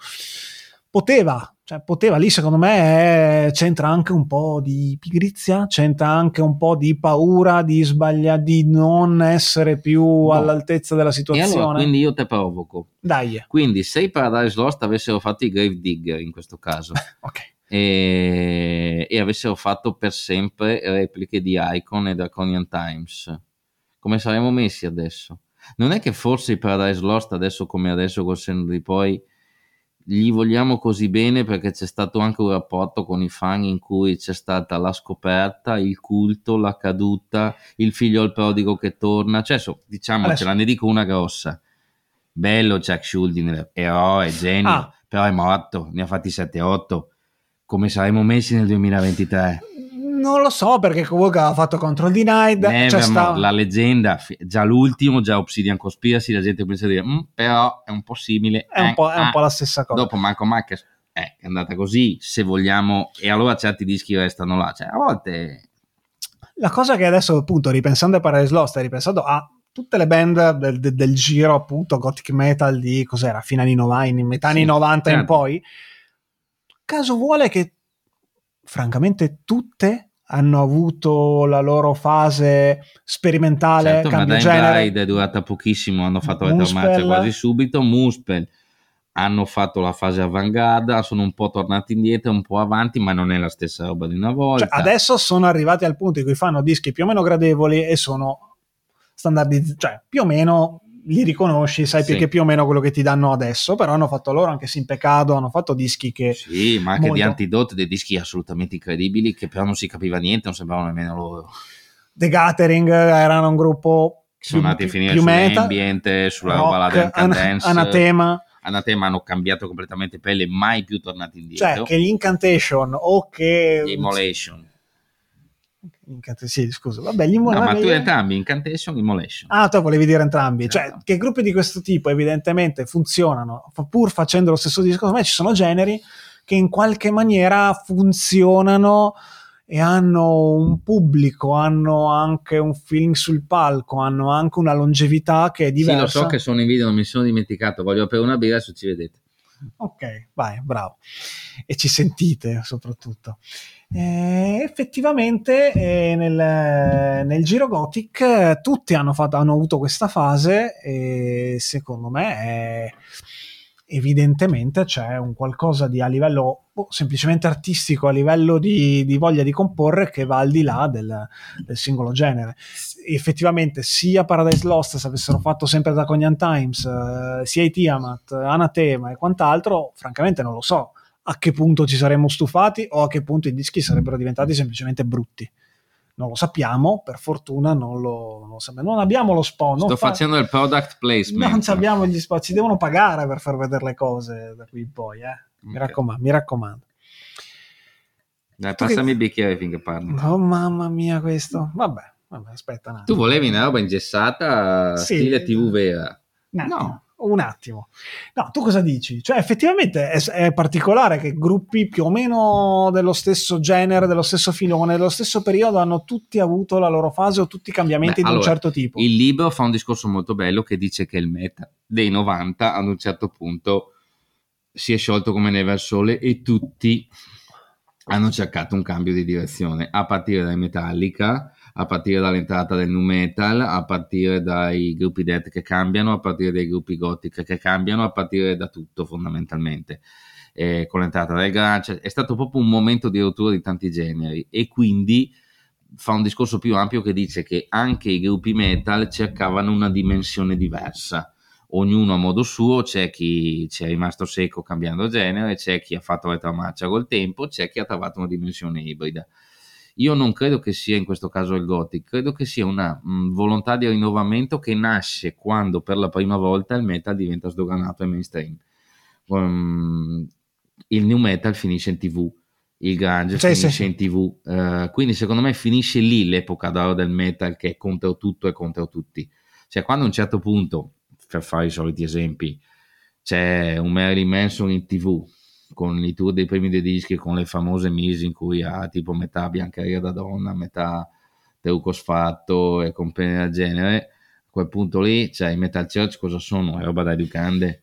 B: poteva, cioè poteva lì secondo me è, c'entra anche un po' di pigrizia, c'entra anche un po' di paura di sbagliare, di non essere più no. all'altezza della situazione.
A: Allora, quindi io te provoco.
B: Dai.
A: Quindi se i Paradise Lost avessero fatto i Grave Digger in questo caso.
B: ok.
A: E, e, avessero fatto per sempre repliche di Icon e Draconian Times, come saremmo messi adesso? Non è che forse i Paradise Lost adesso come adesso col senno di poi gli vogliamo così bene perché c'è stato anche un rapporto con i fan in cui c'è stata la scoperta, il culto, la caduta, il figlio al prodigo che torna, cioè so, diciamocela, ne dico una grossa. Bello Jack Schuldiner, eroe, genio, ah. però è morto, ne ha fatti 7-8. Come saremmo messi nel 2023?
B: Non lo so perché comunque ha fatto Control Denied.
A: Nevermore, cioè sta... La leggenda, già l'ultimo, già Obsidian Conspiracy, la gente pensa di dire, mm, però è un po' simile.
B: È, un, po', è un ah, po' la stessa cosa.
A: Dopo Marco Marquez è andata così, se vogliamo, e allora certi dischi restano là. Cioè, a volte...
B: La cosa che adesso, appunto, ripensando a Paradise Lost, ripensando a tutte le band del, del, del, giro, appunto, gothic metal di, cos'era, fine anni 90, metà anni sì, 90 certo. in poi, caso vuole che, francamente, tutte hanno avuto la loro fase sperimentale, certo, cambio
A: ma
B: genere.
A: è durata pochissimo, hanno fatto la marcia quasi subito, Muspel hanno fatto la fase avanguardia, sono un po' tornati indietro, un po' avanti, ma non è la stessa roba di una volta.
B: Cioè, adesso sono arrivati al punto in cui fanno dischi più o meno gradevoli e sono standardizzati, cioè più o meno li riconosci, sai sì. che più o meno quello che ti danno adesso, però hanno fatto loro anche Sin Pecado, hanno fatto dischi che...
A: Sì, ma anche molto... di Antidote, dei dischi assolutamente incredibili che però non si capiva niente, non sembravano nemmeno loro.
B: The Gathering erano un gruppo
A: sono andati a finire sull'ambiente, sulla roba la dance. An-
B: Anatema.
A: Anatema hanno cambiato completamente pelle, mai più tornati indietro.
B: Cioè, che gli Incantation o che...
A: Immolation
B: Incant- sì, scusa, vabbè, gli immol-
A: no, ma tu entrambi, Incantation, Immolation.
B: Ah, tu volevi dire entrambi, cioè no. che gruppi di questo tipo evidentemente funzionano, pur facendo lo stesso disco, secondo me ci sono generi che in qualche maniera funzionano e hanno un pubblico, hanno anche un feeling sul palco, hanno anche una longevità che è diversa.
A: Sì, lo so che sono in video, non mi sono dimenticato, voglio aprire una birra adesso ci vedete.
B: Ok, vai, bravo. E ci sentite soprattutto. Eh, effettivamente eh, nel, nel, Giro Gothic eh, tutti hanno, fatto, hanno, avuto questa fase e secondo me evidentemente c'è un qualcosa di a livello oh, semplicemente artistico, a livello di, di, voglia di comporre che va al di là del, del, singolo genere. Effettivamente sia Paradise Lost se avessero fatto sempre da Cognan Times, eh, sia i Tiamat, Anatema e quant'altro, francamente non lo so a che punto ci saremmo stufati o a che punto i dischi sarebbero diventati semplicemente brutti. Non lo sappiamo, per fortuna non lo, non lo sappiamo. Non abbiamo lo spawn.
A: Sto fa... facendo il product placement.
B: Non abbiamo gli spazi, ci devono pagare per far vedere le cose da qui in poi. Eh. Mi, okay. raccomando, mi raccomando.
A: Dai, passami che... il bicchiere finché parlo.
B: Oh mamma mia, questo. Vabbè, vabbè aspetta un attimo.
A: Tu volevi una roba ingessata, sì. stile TV vera.
B: No. no un attimo. No, tu cosa dici? Cioè, effettivamente è, è, particolare che gruppi più o meno dello stesso genere, dello stesso filone, dello stesso periodo hanno tutti avuto la loro fase o tutti i cambiamenti Beh, di allora, un certo tipo.
A: Il libro fa un discorso molto bello che dice che il meta dei 90 ad un certo punto si è sciolto come neve al sole e tutti hanno cercato un cambio di direzione, a partire dai Metallica a partire dall'entrata del nu metal, a partire dai gruppi death che cambiano, a partire dai gruppi gothic che cambiano, a partire da tutto fondamentalmente. Eh, con l'entrata del grunge è stato proprio un momento di rottura di tanti generi e quindi fa un discorso più ampio che dice che anche i gruppi metal cercavano una dimensione diversa ognuno a modo suo, c'è chi ci è rimasto secco cambiando genere, c'è chi ha fatto retromarcia col tempo, c'è chi ha trovato una dimensione ibrida. Io non credo che sia in questo caso il Gothic, credo che sia una mh, mm, volontà di rinnovamento che nasce quando per la prima volta il metal diventa sdoganato e mainstream. Um, il new metal finisce in tv, il grunge sì, finisce sì. in tv, uh, quindi secondo me finisce lì l'epoca d'oro del metal che è contro tutto e contro tutti. Cioè quando a un certo punto, per fare i soliti esempi, c'è un Marilyn Manson in tv con i tour dei primi dei dischi, con le famose mise in cui ha tipo metà biancheria da donna, metà teuco sfatto e compagnie del genere, a quel punto lì, cioè i Metal Church cosa sono? È roba da educande.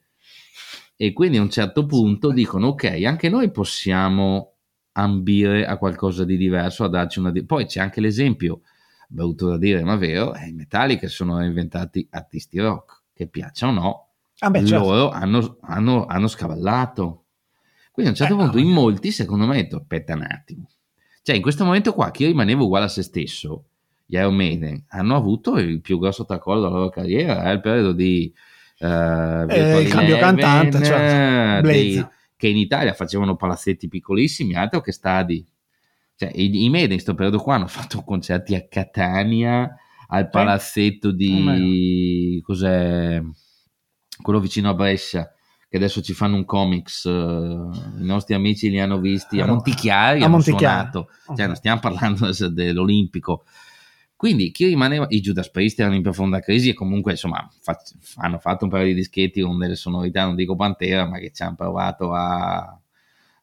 A: E quindi a un certo punto dicono, ok, anche noi possiamo ambire a qualcosa di diverso, a darci una... Di... Poi c'è anche l'esempio, brutto da dire, ma vero, eh, i Metallica sono inventati artisti rock, che piaccia o no, ah beh, certo. loro hanno, hanno, hanno scavallato quindi a un certo eh, punto no, in molti, secondo me, ha detto, aspetta un attimo. Cioè, in questo momento qua, che io rimanevo uguale a se stesso, gli Iron Maiden hanno avuto il più grosso tracollo della loro carriera, è il periodo di...
B: Uh, eh, il cambio cantante, cioè,
A: dei, che in Italia facevano palazzetti piccolissimi, altro che stadi. Cioè, i, i Mede in questo periodo qua hanno fatto concerti a Catania, al palazzetto di... cos'è? Quello vicino a Brescia che adesso ci fanno un comics, uh, i nostri amici li hanno visti a Montichiari, a Montichiari. Cioè non stiamo parlando dell'Olimpico. Quindi chi rimaneva, i Judas Priest erano in profonda crisi e comunque insomma fa, hanno fatto un paio di dischetti con delle sonorità, non dico Pantera, ma che ci hanno provato a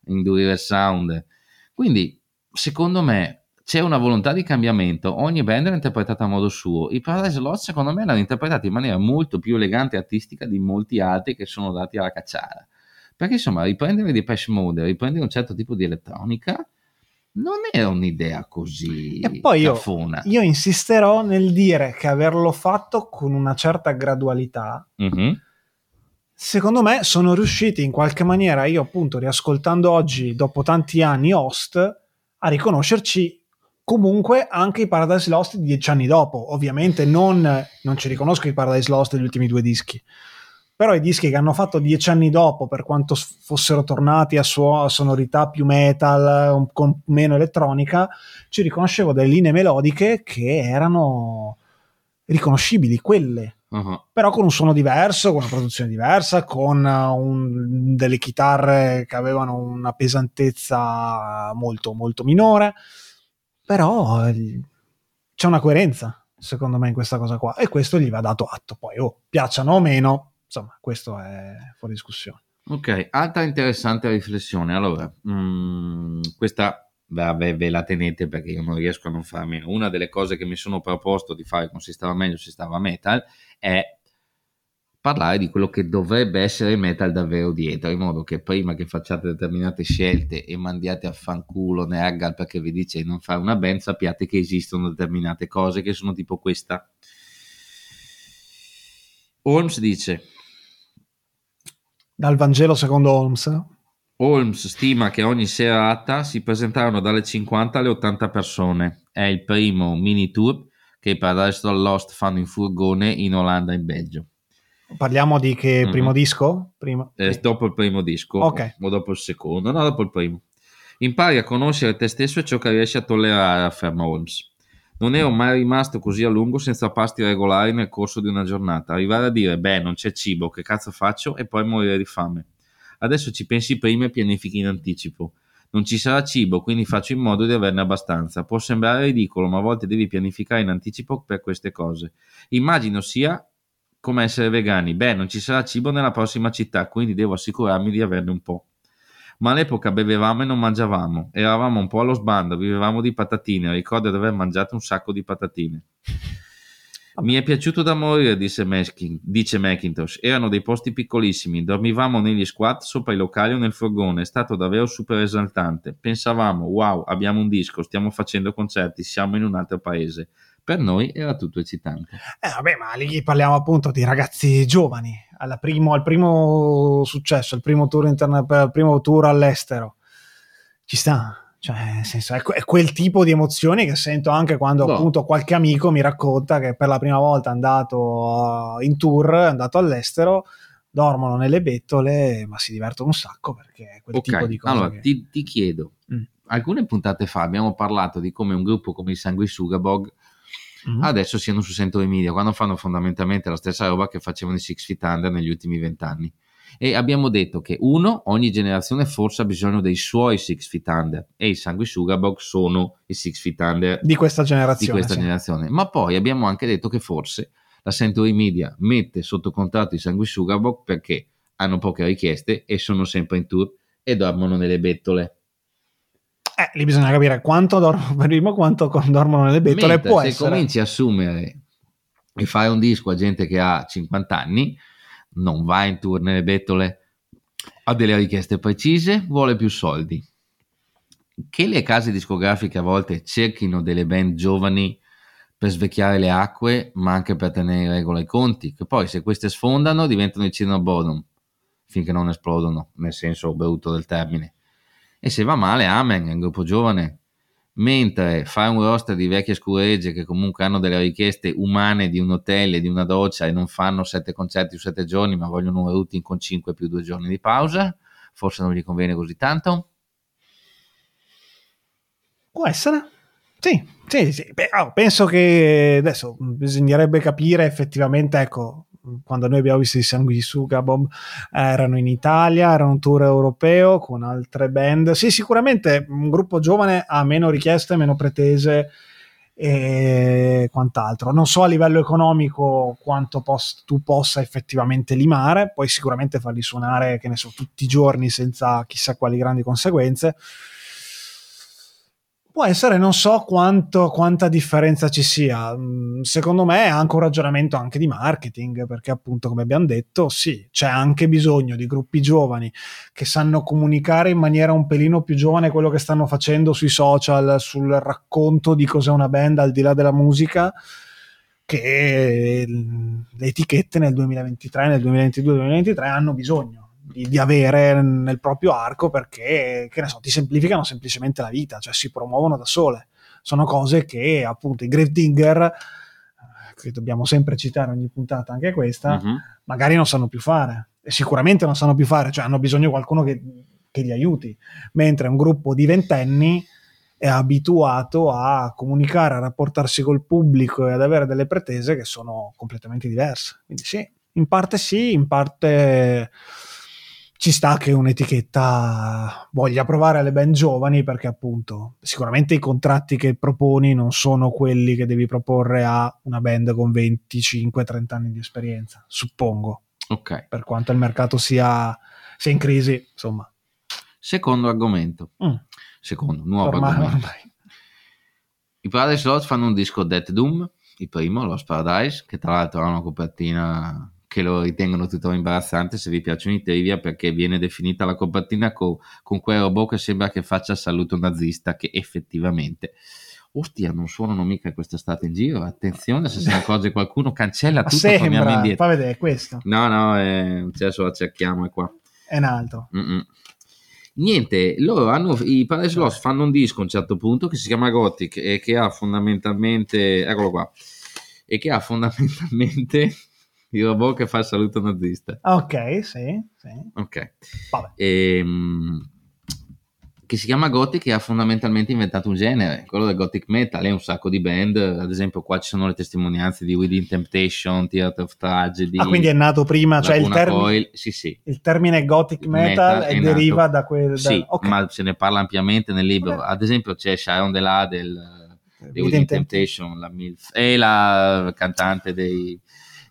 A: indurire il sound. Quindi secondo me c'è una volontà di cambiamento, ogni band l'ha interpretata a modo suo. I Paradise Lost, secondo me, l'hanno interpretata in maniera molto più elegante e artistica di molti altri che sono dati alla cacciara. Perché insomma, riprendere di Depeche Mode, riprendere un certo tipo di elettronica, non è un'idea così
B: e poi io, io, insisterò nel dire che averlo fatto con una certa gradualità. Mm-hmm. Secondo me sono riusciti in qualche maniera, io appunto riascoltando oggi, dopo tanti anni Host, a riconoscerci comunque anche i Paradise Lost di dieci anni dopo. Ovviamente non, non ci riconosco i Paradise Lost degli ultimi due dischi, però i dischi che hanno fatto dieci anni dopo, per quanto fossero tornati a, suo, a sonorità più metal, con meno elettronica, ci riconoscevo delle linee melodiche che erano riconoscibili, quelle. Uh-huh. Però con un suono diverso, con una produzione diversa, con un, delle chitarre che avevano una pesantezza molto, molto minore però eh, c'è una coerenza secondo me in questa cosa qua e questo gli va dato atto. Poi o oh, piacciono o meno insomma questo è fuori discussione.
A: Ok altra interessante riflessione. Allora mh, mm, questa vabbè, ve la tenete perché io non riesco a non fare meno una delle cose che mi sono proposto di fare con Si stava meglio si stava metal è parlare di quello che dovrebbe essere il metal davvero dietro, in modo che prima che facciate determinate scelte e mandiate a fanculo Nergal perché vi dice di non fare una band, sappiate che esistono determinate cose che sono tipo questa. Holmes dice
B: dal Vangelo secondo Holmes
A: Holmes stima che ogni serata si presentarono dalle 50 alle 80 persone. È il primo mini tour che i Paradise Lost fanno in furgone in Olanda e in Belgio.
B: Parliamo di che mm-hmm. primo disco? Prima.
A: Eh, dopo il primo disco
B: okay.
A: o dopo il secondo, no, dopo il primo. Impari a conoscere te stesso e ciò che riesci a tollerare, afferma Holmes. Non ero mai rimasto così a lungo senza pasti regolari nel corso di una giornata. Arrivare a dire, beh, non c'è cibo, che cazzo faccio? E poi morire di fame. Adesso ci pensi prima e pianifichi in anticipo. Non ci sarà cibo, quindi faccio in modo di averne abbastanza. Può sembrare ridicolo, ma a volte devi pianificare in anticipo per queste cose. Immagino sia come essere vegani. Beh, non ci sarà cibo nella prossima città, quindi devo assicurarmi di averne un po'. Ma all'epoca bevevamo e non mangiavamo, eravamo un po' allo sbando, vivevamo di patatine, ricordo di aver mangiato un sacco di patatine. Mi è piaciuto da morire, disse Meskin, dice Macintosh. Erano dei posti piccolissimi, dormivamo negli squat sopra i locali o nel furgone, è stato davvero super esaltante. Pensavamo, wow, abbiamo un disco, stiamo facendo concerti, siamo in un altro paese per noi era tutto eccitante.
B: Eh, vabbè, ma lì parliamo appunto di ragazzi giovani, primo, al primo successo, al primo tour, interna- al primo tour all'estero. Ci sta. Cioè, nel senso, è, quel tipo di emozioni che sento anche quando no. appunto qualche amico mi racconta che per la prima volta è andato in tour, è andato all'estero, dormono nelle bettole, ma si divertono un sacco perché è quel okay. tipo di cose.
A: Allora,
B: che...
A: ti, ti, chiedo, mm. alcune puntate fa abbiamo parlato di come un gruppo come i Sanguisugabog mm-hmm. adesso siano su Century Media, quando fanno fondamentalmente la stessa roba che facevano i Six Feet Under negli ultimi vent'anni. E abbiamo detto che uno, ogni generazione forse ha bisogno dei suoi Six Feet Under e i Sanguisugabog sono i Six Feet Under
B: di questa generazione.
A: Di questa
B: sì.
A: generazione. Ma poi abbiamo anche detto che forse la Century Media mette sotto contratto i Sanguisugabog perché hanno poche richieste e sono sempre in tour e dormono nelle bettole.
B: Eh, lì bisogna capire quanto dormono, prima quanto dormono nelle bettole
A: Mentre
B: può
A: se
B: essere.
A: cominci a assumere e fare un disco a gente che ha 50 anni, non va in tour nelle bettole, ha delle richieste precise, vuole più soldi. Che le case discografiche a volte cerchino delle band giovani per svecchiare le acque, ma anche per tenere in regola i conti, che poi se queste sfondano diventano i Cino Bottom, finché non esplodono, nel senso brutto del termine e se va male amen, è un gruppo giovane. Mentre fare un roster di vecchie scuregge che comunque hanno delle richieste umane di un hotel e di una doccia e non fanno sette concerti su sette giorni ma vogliono un routing con 5 più due giorni di pausa, forse non gli conviene così tanto?
B: Può essere. Sì, sì, sì. Beh, oh, penso che adesso bisognerebbe capire effettivamente, ecco, quando noi abbiamo visto i Sanguisuga Bob erano in Italia, era un tour europeo con altre band. Sì, sicuramente un gruppo giovane ha meno richieste, meno pretese e quant'altro. Non so a livello economico quanto pos- tu possa effettivamente limare, puoi sicuramente farli suonare, che ne so, tutti i giorni senza chissà quali grandi conseguenze Può essere, non so quanto, quanta differenza ci sia. Mm, secondo me è anche un ragionamento anche di marketing, perché appunto, come abbiamo detto, sì, c'è anche bisogno di gruppi giovani che sanno comunicare in maniera un pelino più giovane quello che stanno facendo sui social, sul racconto di cos'è una band al di là della musica, che le etichette nel 2023, nel 2022-2023 hanno bisogno di, di, avere nel proprio arco perché, che ne so, ti semplificano semplicemente la vita, cioè si promuovono da sole. Sono cose che appunto i Grave Digger, eh, che dobbiamo sempre citare ogni puntata, anche questa, uh-huh. magari non sanno più fare. E sicuramente non sanno più fare, cioè hanno bisogno di qualcuno che, che li aiuti. Mentre un gruppo di ventenni è abituato a comunicare, a rapportarsi col pubblico e ad avere delle pretese che sono completamente diverse. Quindi sì, in parte sì, in parte ci sta che un'etichetta voglia provare alle band giovani perché appunto sicuramente i contratti che proponi non sono quelli che devi proporre a una band con 25-30 anni di esperienza, suppongo.
A: Ok.
B: Per quanto il mercato sia, sia in crisi, insomma.
A: Secondo argomento. Mm. Secondo, nuovo ormai, argomento. Ormai. I Paradise Lost fanno un disco Death Doom, il primo, Lost Paradise, che tra l'altro ha una copertina che lo ritengono tuttora imbarazzante se vi piacciono i trivia perché viene definita la copertina con, con quel robot che sembra che faccia saluto nazista che effettivamente ostia non suonano mica quest'estate in giro attenzione se se ne accorge qualcuno cancella tutto
B: sembra, torniamo indietro. fa vedere questo.
A: No no eh, adesso la cerchiamo è qua.
B: È un altro.
A: Mm-mm. niente loro hanno i Paradise Lost fanno un disco a un certo punto che si chiama Gothic e che ha fondamentalmente eccolo qua e che ha fondamentalmente il robot che fa il saluto nazista.
B: Ok, sì, sì.
A: Ok. E, ehm, che si chiama Gothic e ha fondamentalmente inventato un genere, quello del Gothic Metal, e un sacco di band, ad esempio qua ci sono le testimonianze di Within Temptation, Theater of Tragedy.
B: Ah, quindi è nato prima, cioè il, termine,
A: sì, sì.
B: il termine Gothic Metal, metal deriva nato, da quel... Da,
A: sì, okay. ma se ne parla ampiamente nel libro. Ad esempio c'è Sharon Della del, di Within Temptation, la MILF, e la cantante dei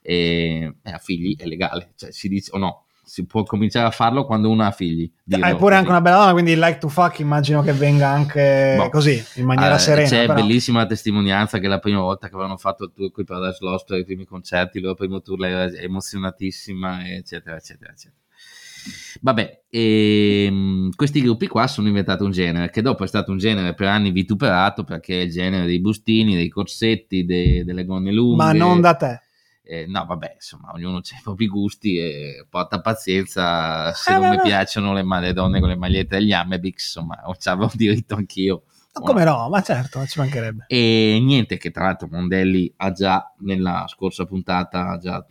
A: e, e ha figli è legale, cioè si dice o no, si può cominciare a farlo quando uno ha figli.
B: Hai ah, pure anche una bella donna, quindi like to fuck immagino che venga anche boh. così, in maniera eh, serena.
A: C'è
B: però.
A: bellissima testimonianza che la prima volta che avevano fatto il tour con i Paradise Lost per i primi concerti, il loro primo tour, lei era emozionatissima, eccetera, eccetera, eccetera. Vabbè, e, ehm, questi gruppi qua sono inventati un genere che dopo è stato un genere per anni vituperato perché è il genere dei bustini, dei corsetti, dei, delle gonne lunghe.
B: Ma non da te.
A: Eh, no, vabbè, insomma, ognuno ha i propri gusti e porta pazienza. Se eh, non mi piacciono le, le, donne con le magliette degli Amebix, insomma, ci avevo diritto anch'io.
B: Ma come no? Ma certo, ci mancherebbe.
A: E niente, che tra l'altro Mondelli ha già nella scorsa puntata ha già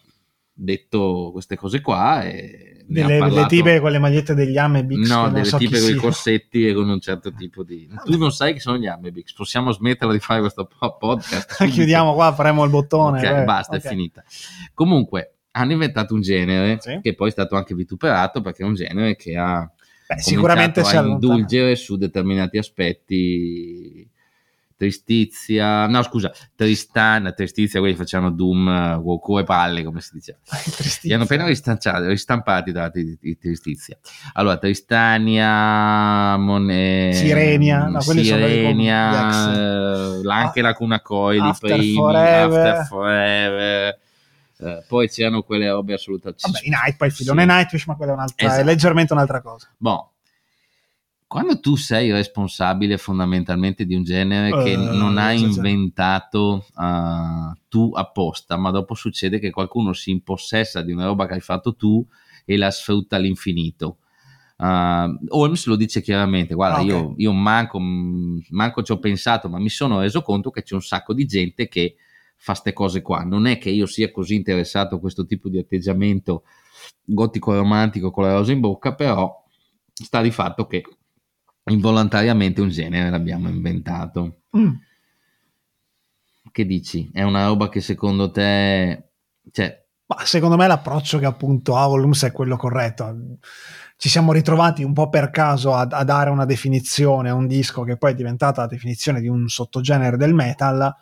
A: detto queste cose qua e
B: delle, delle tipe con le magliette degli Amebix
A: no, delle so tipe con i corsetti e con un certo tipo di tu non sai che sono gli Amebix possiamo smetterla di fare questo podcast
B: chiudiamo qua, faremo il bottone
A: ok, beh, basta, okay. è finita. Comunque hanno inventato un genere sì. che poi è stato anche vituperato perché è un genere che ha
B: Beh, sicuramente
A: a indulgere su determinati aspetti Tristizia, no scusa, Tristan, Tristizia, quelli facevano Doom, Goku e palle, come si dice. Li hanno appena ristampati da Tristizia. Allora, Tristania, Monet,
B: Sirenia,
A: no, Sirenia, eh, anche la Cuna Coil,
B: After primi, Forever.
A: After Forever. Uh, poi c'erano quelle robe assolutamente.
B: Vabbè, i Night, poi il filone sì. Nightwish, ma quella è, un'altra, esatto. è leggermente un'altra cosa.
A: Boh, quando tu sei responsabile fondamentalmente di un genere che non hai inventato uh, tu apposta, ma dopo succede che qualcuno si impossessa di una roba che hai fatto tu e la sfrutta all'infinito. Uh, Holmes lo dice chiaramente: Guarda, okay. io, io, manco, manco ci ho pensato, ma mi sono reso conto che c'è un sacco di gente che fa queste cose qua. Non è che io sia così interessato a questo tipo di atteggiamento gotico romantico con la rosa in bocca, però sta di fatto che involontariamente un genere l'abbiamo inventato.
B: Mm.
A: Che dici? È una roba che secondo te... Cioè,
B: Ma secondo me l'approccio che appunto ha Volumes è quello corretto. Ci siamo ritrovati un po' per caso a, a dare una definizione a un disco che poi è diventata la definizione di un sottogenere del metal.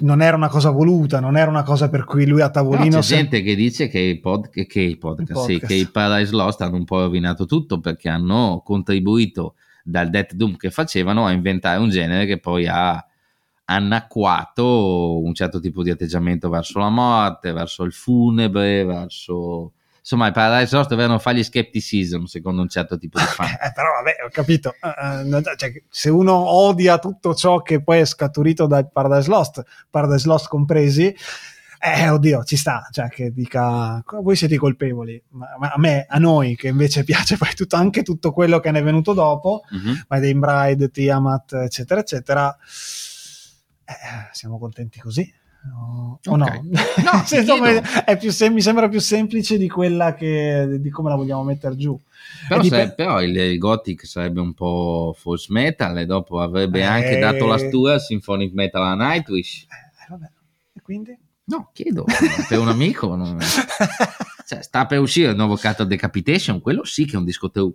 B: Non era una cosa voluta, non era una cosa per cui lui a tavolino
A: c'è
B: se-
A: gente che dice che i, pod- che- i podcast,
B: I
A: sì,
B: podcast.
A: che i Paradise Lost hanno un po' rovinato tutto perché hanno contribuito dal Death Doom che facevano a inventare un genere che poi ha annacquato un certo tipo di atteggiamento verso la morte, verso il funebre, verso... Insomma, i Paradise Lost dovevano fare gli skepticism secondo un certo tipo di fan.
B: Eh, però vabbè, ho capito. Eh, cioè, se uno odia tutto ciò che poi è scaturito da Paradise Lost, Paradise Lost compresi, eh, oddio, ci sta, cioè che dica, voi siete colpevoli, ma, ma a me, a noi, che invece piace poi tutto, anche tutto quello che ne è venuto dopo,
A: Mhm.
B: My Day Bride, Tiamat, eccetera, eccetera, eh, siamo contenti così. O, o no?
A: No,
B: Nel
A: ti
B: senso,
A: chiedo.
B: è più sem- mi sembra più semplice di quella che di come la vogliamo mettere giù.
A: Però,
B: E
A: se- però il, il Gothic sarebbe un po' false metal e dopo avrebbe anche
B: Eh.
A: dato la stua al Symphonic Metal a Nightwish.
B: Eh, vabbè. E quindi?
A: No, chiedo, per un amico. non- Cioè, sta per uscire il nuovo Cattle Decapitation, quello sì che è un disco true.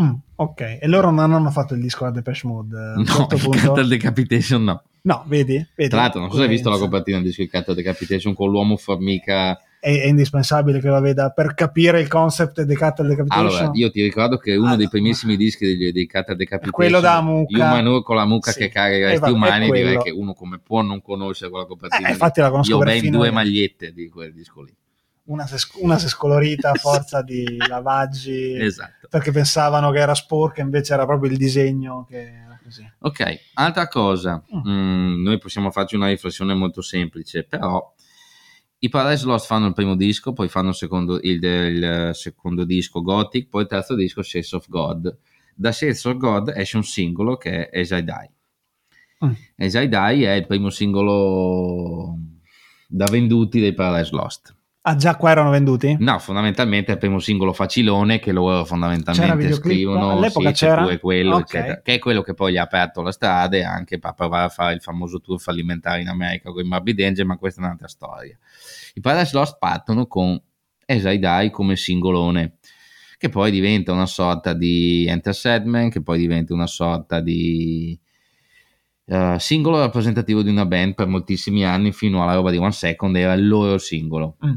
B: Mm, ok, e loro non hanno fatto il disco da Depeche Mode eh,
A: No, il
B: punto?
A: Cattle Decapitation no.
B: No, vedi? vedi?
A: Tra l'altro, non so se hai visto la copertina del disco di Cattle Decapitation con l'uomo formica.
B: È, indispensabile che lo veda per capire il concept di Cattle Decapitation.
A: Allora, io ti ricordo che uno
B: Ah,
A: dei primissimi dischi degli, dei Cattle Decapitation
B: quello da mucca.
A: Human con la mucca
B: Sì.
A: che carica i
B: Eh,
A: resti
B: vabbè,
A: umani, direi che uno come può non conoscere quella copertina.
B: Eh, infatti la conosco
A: Io ho ben due magliette di quel disco lì.
B: Una, sc- una è scolorita a forza di lavaggi
A: Esatto.
B: perché pensavano che era sporca, invece era proprio il disegno che era così.
A: Ok, altra cosa,
B: Mm.
A: Mm, noi possiamo farci una riflessione molto semplice, però i Paradise Lost fanno il primo disco, poi fanno il secondo, il, il secondo disco Gothic, poi il terzo disco Shades of God. Da Shades of God esce un singolo che è As I Die.
B: Mm.
A: As I Die è il primo singolo da venduti dei Paradise Lost.
B: Ah, già qua erano venduti?
A: No, fondamentalmente è il primo singolo facilone che loro
B: C'era
A: fondamentalmente scrivono,
B: All'epoca
A: sì,
B: c'era?
A: pure quello,
B: Ok.
A: eccetera, che è quello che poi gli ha aperto la strada e anche per provare a fare il famoso tour fallimentare in America con i Morbid Angel, ma questa è un'altra storia. I Paradise Lost partono con As I Die come singolone, che poi diventa una sorta di Enter Sandman, che poi diventa una sorta di eh, singolo rappresentativo di una band per moltissimi anni, fino alla roba di One Second, era il loro singolo.
B: Mm.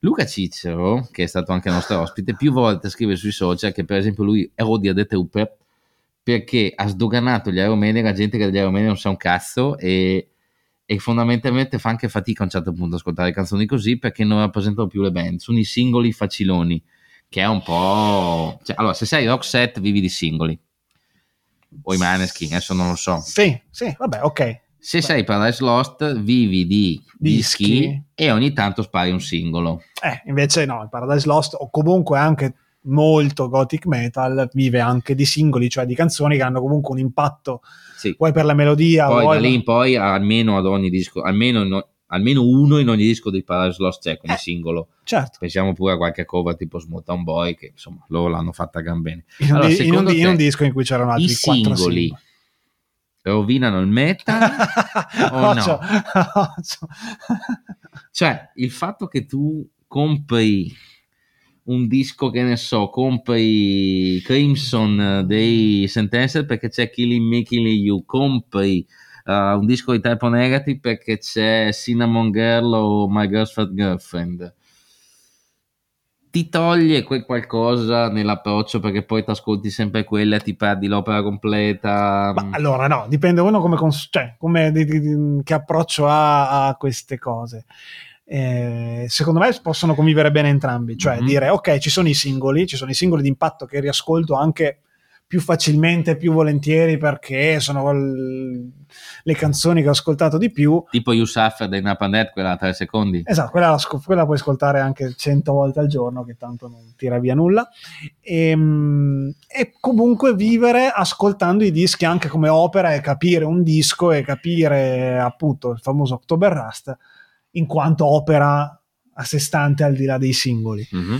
A: Luca Cicero, che è stato anche nostro ospite, più volte scrive sui social che per esempio lui odia The Trooper perché ha sdoganato gli Aeromeni, la gente che degli Aeromeni non sa un cazzo e, e fondamentalmente fa anche fatica a un certo punto ad ascoltare canzoni così perché non rappresentano più le band, sono i singoli faciloni, che è un po'... Cioè, allora, se sei rock set vivi di singoli, o i Maneskin, adesso non lo so.
B: Sì, sì, vabbè, ok.
A: Se sei Paradise Lost vivi di dischi,
B: Dischi.
A: e ogni tanto spari un singolo.
B: Eh, invece no, il Paradise Lost o comunque anche molto gothic metal vive anche di singoli, cioè di canzoni che hanno comunque un impatto,
A: Sì.
B: vuoi per la melodia,
A: Poi
B: vuoi
A: da lì in poi almeno ad ogni disco, almeno, in- almeno uno in ogni disco dei Paradise Lost c'è come
B: Eh.
A: singolo.
B: certo,
A: Pensiamo pure a qualche cover tipo Small Town Boy, che insomma loro l'hanno fatta gran bene.
B: in un,
A: Allora,
B: di- in un di- in
A: te,
B: un disco in cui c'erano altri
A: I
B: quattro
A: singoli
B: singoli.
A: rovinano il metal? o
B: occhio.
A: Cioè, il fatto che tu compri un disco che ne so, compri Crimson dei Sentencer perché c'è Killing Me, Killing You, compri uh, un disco di Typo Negative perché c'è Cinnamon Girl o My Girl's Fat Girlfriend. Ti toglie quel qualcosa nell'approccio perché poi ti ascolti sempre quella e ti perdi l'opera completa.
B: Ma allora no, dipende uno come, cons- cioè, come di- di- di- che approccio ha a queste cose. Eh, secondo me possono convivere bene entrambi, cioè
A: Mhm.
B: dire ok, ci sono i singoli, ci sono i singoli di impatto che riascolto anche più facilmente, più volentieri perché sono l- le canzoni che ho ascoltato di più.
A: Tipo You Suffer dei Napanet, quella a tre secondi.
B: Esatto, quella, quella puoi ascoltare anche 100 volte al giorno, che tanto non tira via nulla. E, e comunque vivere ascoltando i dischi anche come opera e capire un disco e capire appunto il famoso October Rust in quanto opera a sé stante al di là dei singoli.
A: Mhm.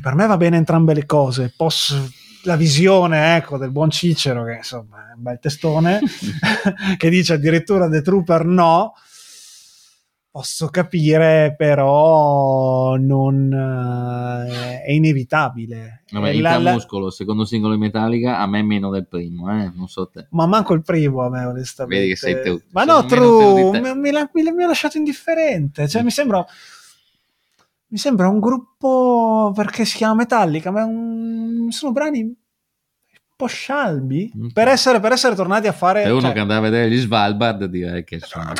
B: per me va bene entrambe le cose. Posso, la visione ecco, del buon Cicero, che insomma è un bel testone, che dice addirittura The Trooper no. Posso capire, però non eh, è inevitabile. La-
A: il
B: la-
A: muscolo, secondo singolo in Metallica, a me meno del primo, eh? non so te.
B: Ma manco il primo a me, onestamente.
A: Vedi che sei te-
B: Ma no, True, mi, mi mi- mi ha lasciato indifferente. Cioè, mi sembra. Mi sembra un gruppo perché si chiama Metallica, ma un- sono brani un po' scialbi.
A: Mm.
B: Per, essere, per essere tornati a fare.
A: Per uno
B: cioè,
A: che andava a vedere gli Svalbard, direi che insomma,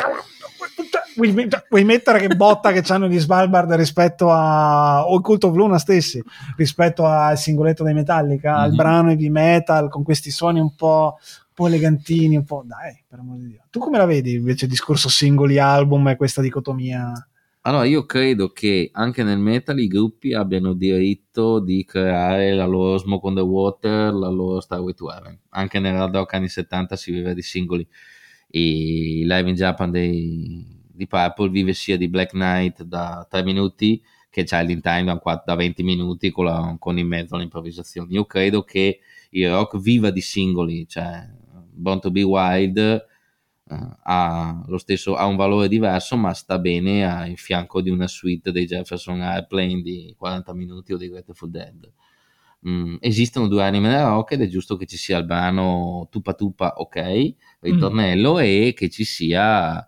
B: Vuoi, met- vuoi mettere che botta che hanno gli Svalbard rispetto a. o il Cult of Luna stessi rispetto al singoletto dei Metallica, al
A: Mhm.
B: brano heavy metal con questi suoni un po', un po' elegantini, un po'. Dai, per amor di Dio. Tu come la vedi invece il discorso singoli album e questa dicotomia?
A: Allora, io credo che anche nel metal i gruppi abbiano diritto di creare la loro Smoke on the Water, la loro Starway to Heaven. Anche nel rock anni 70 si vive di singoli. Il Live in Japan dei, di Purple vive sia di Black Knight da 3 minuti che Child in Time da, quatt- da 20 minuti con, la- con in mezzo l'improvvisazione. Io credo che il rock viva di singoli, cioè Born to be Wild ha, lo stesso, ha un valore diverso, ma sta bene a in fianco di una suite dei Jefferson Airplane di 40 minuti o dei Grateful Dead. Mm, esistono due anime nel rock ed è giusto che ci sia il brano Tupa Tupa Ok, ritornello, e che ci sia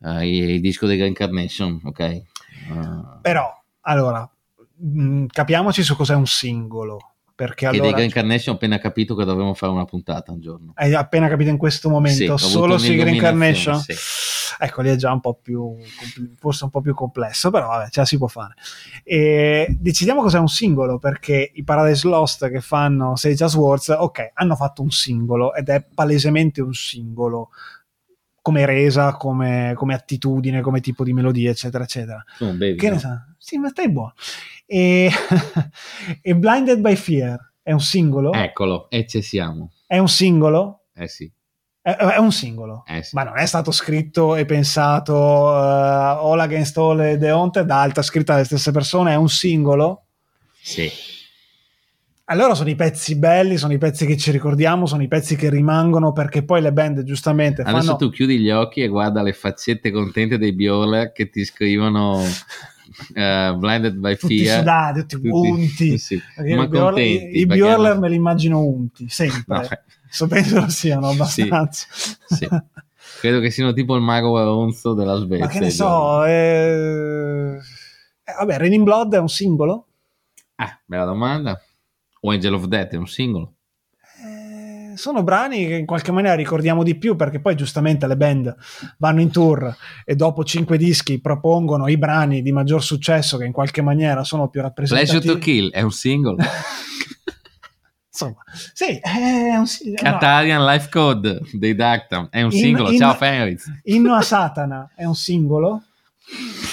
A: eh, il, disco dei Grand Carnation, ok? Eh,
B: Però, allora, mh, capiamoci su cos'è un singolo. Perché
A: che dei
B: allora.
A: Grand Carnation ho appena capito che dovremmo fare una puntata un giorno.
B: Hai appena capito in questo
A: Sì,
B: momento
A: avuto
B: solo su Green
A: un'illuminazione,
B: Carnation? Ecco, lì è già un po' più forse un po' più complesso, però vabbè, ce la si può fare. E decidiamo cos'è un singolo, perché i Paradise Lost che fanno Sage as Words, ok, hanno fatto un singolo ed è palesemente un singolo come resa, come, come attitudine, come tipo di melodia, eccetera, eccetera.
A: Non bevi,
B: Che
A: no?
B: ne sa? Sì, ma stai buono. E, e Blinded by Fear è un singolo?
A: Eccolo, e ci siamo.
B: È un singolo?
A: Eh sì,
B: È, è un singolo.
A: eh sì.
B: Ma non è stato scritto e pensato uh, All Against All e The Haunted da alta scritta dalle stesse persone, è un singolo?
A: Sì.
B: Allora sono i pezzi belli, sono i pezzi che ci ricordiamo, sono i pezzi che rimangono perché poi le band giustamente
A: Adesso
B: fanno...
A: tu chiudi gli occhi e guarda le faccette contente dei Bjork che ti scrivono eh, Blinded by
B: Tutti
A: Fear.
B: sudati, tutti unti.
A: sì, ma contenti.
B: I
A: hanno-
B: me li immagino unti, sempre.
A: Vabbè,
B: So, penso lo siano abbastanza.
A: sì. Credo che siano tipo il mago Varonzo della Svezia.
B: Ma che ne so, eh... eh, vabbè, Raining Blood è un singolo?
A: Ah, bella domanda. O Angel of Death è un singolo.
B: Sono brani che in qualche maniera ricordiamo di più perché poi giustamente le band vanno in tour e dopo cinque dischi propongono i brani di maggior successo che in qualche maniera sono più
A: Pleasure
B: rappresentativi.
A: to Kill è un singolo.
B: Insomma, sì, è un no.
A: Catarian Life Code dei Dactam è un
B: In-
A: singolo.
B: in-
A: Ciao Fenriz.
B: Inno a Satana è un singolo?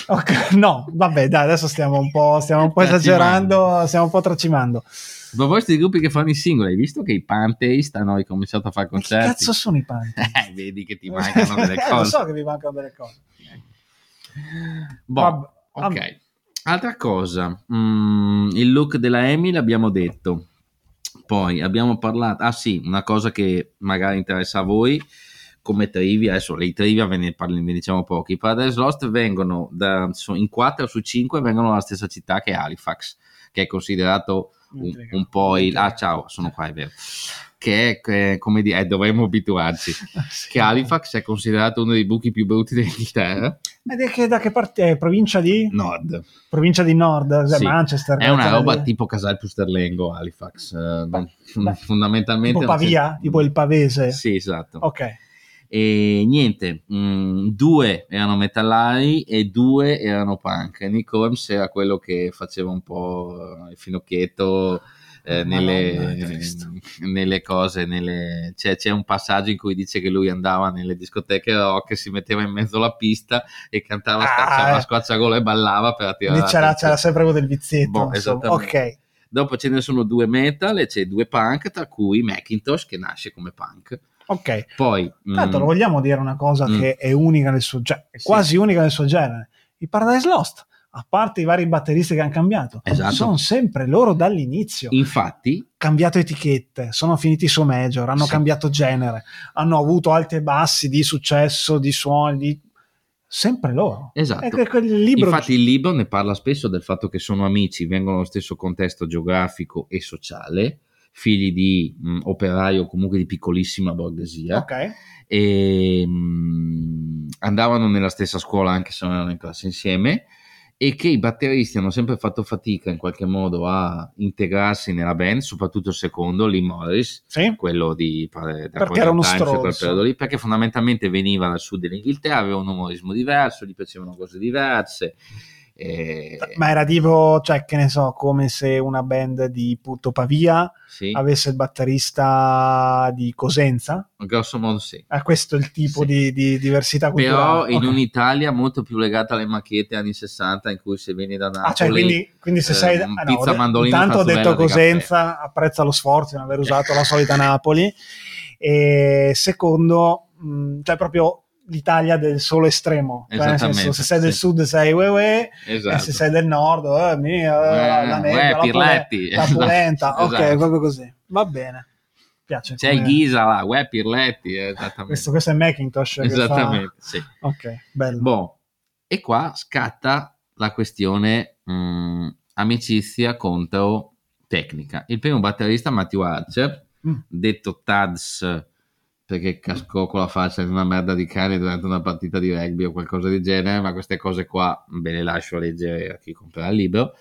B: Ok, no, vabbè, dai, adesso stiamo un po', stiamo un po' esagerando, stiamo un po' tracimando.
A: A proposito di gruppi che fanno i singoli, hai visto che i Pantheist hanno ricominciato a fare
B: Ma che
A: concerti?
B: cazzo sono i panti?
A: Eh, vedi che ti mancano delle
B: Eh, lo
A: cose.
B: so che vi mancano delle cose.
A: Boh, ok. Altra cosa, mm, il look della Amy l'abbiamo detto. Poi abbiamo parlato, ah sì, una cosa che magari interessa a voi come trivia, adesso le trivia ve ne, parli, ne diciamo pochi. I Paradise Lost vengono da, in 4 su 5 vengono dalla stessa città che Halifax, che è considerato un, un po' il... Ah ciao, sono qua, è vero. Che è, come dire, eh, dovremmo abituarci. Che Halifax è considerato uno dei buchi più brutti dell'Inghilterra.
B: Ed è che da che parte è? Provincia di?
A: Nord.
B: Provincia di Nord, cioè
A: Sì.
B: Manchester.
A: È una roba
B: lì.
A: tipo Casal Pusterlengo, Halifax. eh,
B: Beh, beh.
A: fondamentalmente.
B: tipo
A: non c'è-
B: Pavia, tipo il pavese.
A: Sì, esatto.
B: Ok.
A: E niente, mh, due erano metallari e due erano punk. Nick Holmes era quello che faceva un po' il finocchietto. eh, nelle, nelle cose, nelle- c'è, c'è un passaggio in cui dice che lui andava nelle discoteche rock, si metteva in mezzo alla pista e cantava
B: Ah, eh.
A: squacciagola e ballava per attirare
B: c'era, c'era sempre quello del vizietto.
A: Boh.
B: Ok.
A: Dopo ce ne sono due metal e c'è due punk, tra cui Macintosh che nasce come punk.
B: Ok.
A: Poi,
B: Tanto
A: mm,
B: lo vogliamo dire una cosa
A: Mm.
B: che è unica nel suo genere, è
A: Sì.
B: quasi unica nel suo genere. I Paradise Lost a parte i vari batteristi che hanno cambiato,
A: Esatto.
B: sono sempre loro dall'inizio.
A: Infatti,
B: cambiato etichette, sono finiti su major, hanno
A: Sì.
B: cambiato genere, hanno avuto alti e bassi di successo, di suoni, di... sempre loro.
A: esatto.
B: Libro
A: Infatti il libro ne parla spesso del fatto che sono amici, vengono dallo stesso contesto geografico e sociale, figli di mh, operai o comunque di piccolissima borghesia
B: Ok,
A: e mh, andavano nella stessa scuola anche se non erano in classe insieme e che i batteristi hanno sempre fatto fatica in qualche modo a integrarsi nella band, soprattutto il secondo, Lee Morris,
B: sì,
A: quello di da
B: Perché era uno stronzo.
A: periodo lì, perché fondamentalmente veniva dal sud dell'Inghilterra, aveva un umorismo diverso, gli piacevano cose diverse. E-
B: ma era tipo, cioè che ne so, come se una band di Putto Pavia
A: sì,
B: avesse il batterista di Cosenza.
A: grosso modo sì.
B: Eh, questo è il tipo
A: Sì.
B: di, di diversità
A: Però
B: culturale.
A: in
B: Ok.
A: un'Italia molto più legata alle macchiette anni 60 in cui se vieni da Napoli
B: Ah, cioè, quindi, quindi se
A: eh,
B: sei ah, no,
A: pizza mandolino
B: intanto ho detto Cosenza apprezza lo sforzo di non aver usato la solita Napoli e secondo mh, cioè proprio l'Italia del solo estremo cioè, senso, se sei del
A: sì.
B: sud sei uè uè
A: esatto.
B: e se sei del nord eh, mia,
A: Uè,
B: la nebbia,
A: uè,
B: la, la polenta ok
A: Esatto.
B: proprio così va bene piace
A: c'è
B: come-
A: Ghisa là, uè Pirletti eh, esattamente
B: questo, questo è Macintosh
A: esattamente sì.
B: fa... ok bello
A: Boh, e qua scatta la questione mh, amicizia contro tecnica. Il primo batterista, Matthew Archer,
B: Mm.
A: detto Tads perché cascò con la faccia di una merda di cane durante una partita di rugby o qualcosa del genere, ma queste cose qua ve le lascio leggere a chi comprerà il libro.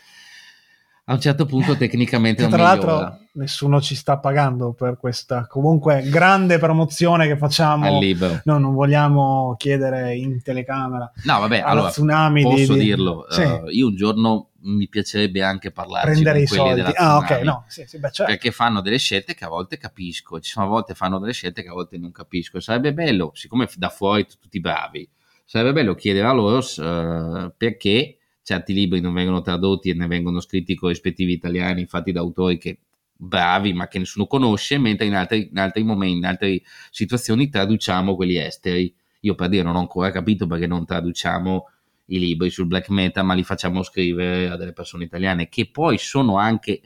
A: A un certo punto tecnicamente
B: tra
A: migliora
B: l'altro nessuno ci sta pagando per questa comunque grande promozione che facciamo
A: al libro.
B: No, non vogliamo chiedere in telecamera
A: No, vabbè, allora
B: tsunami
A: posso
B: di,
A: dirlo.
B: Sì,
A: eh, io un giorno mi piacerebbe anche
B: prendere
A: con
B: i
A: quelli
B: soldi.
A: della
B: Ah, ok, no, sì, sì, beh, certo.
A: perché fanno delle scelte che a volte capisco, ci sono a volte fanno delle scelte che a volte non capisco. Sarebbe bello, siccome da fuori tutti bravi, sarebbe bello chiedere a loro eh, perché certi libri non vengono tradotti e ne vengono scritti con rispettivi italiani, fatti da autori che bravi ma che nessuno conosce, mentre in altri, in altri momenti, in altre situazioni traduciamo quelli esteri. Io per dire non ho ancora capito perché non traduciamo i libri sul black metal, ma li facciamo scrivere a delle persone italiane che poi sono anche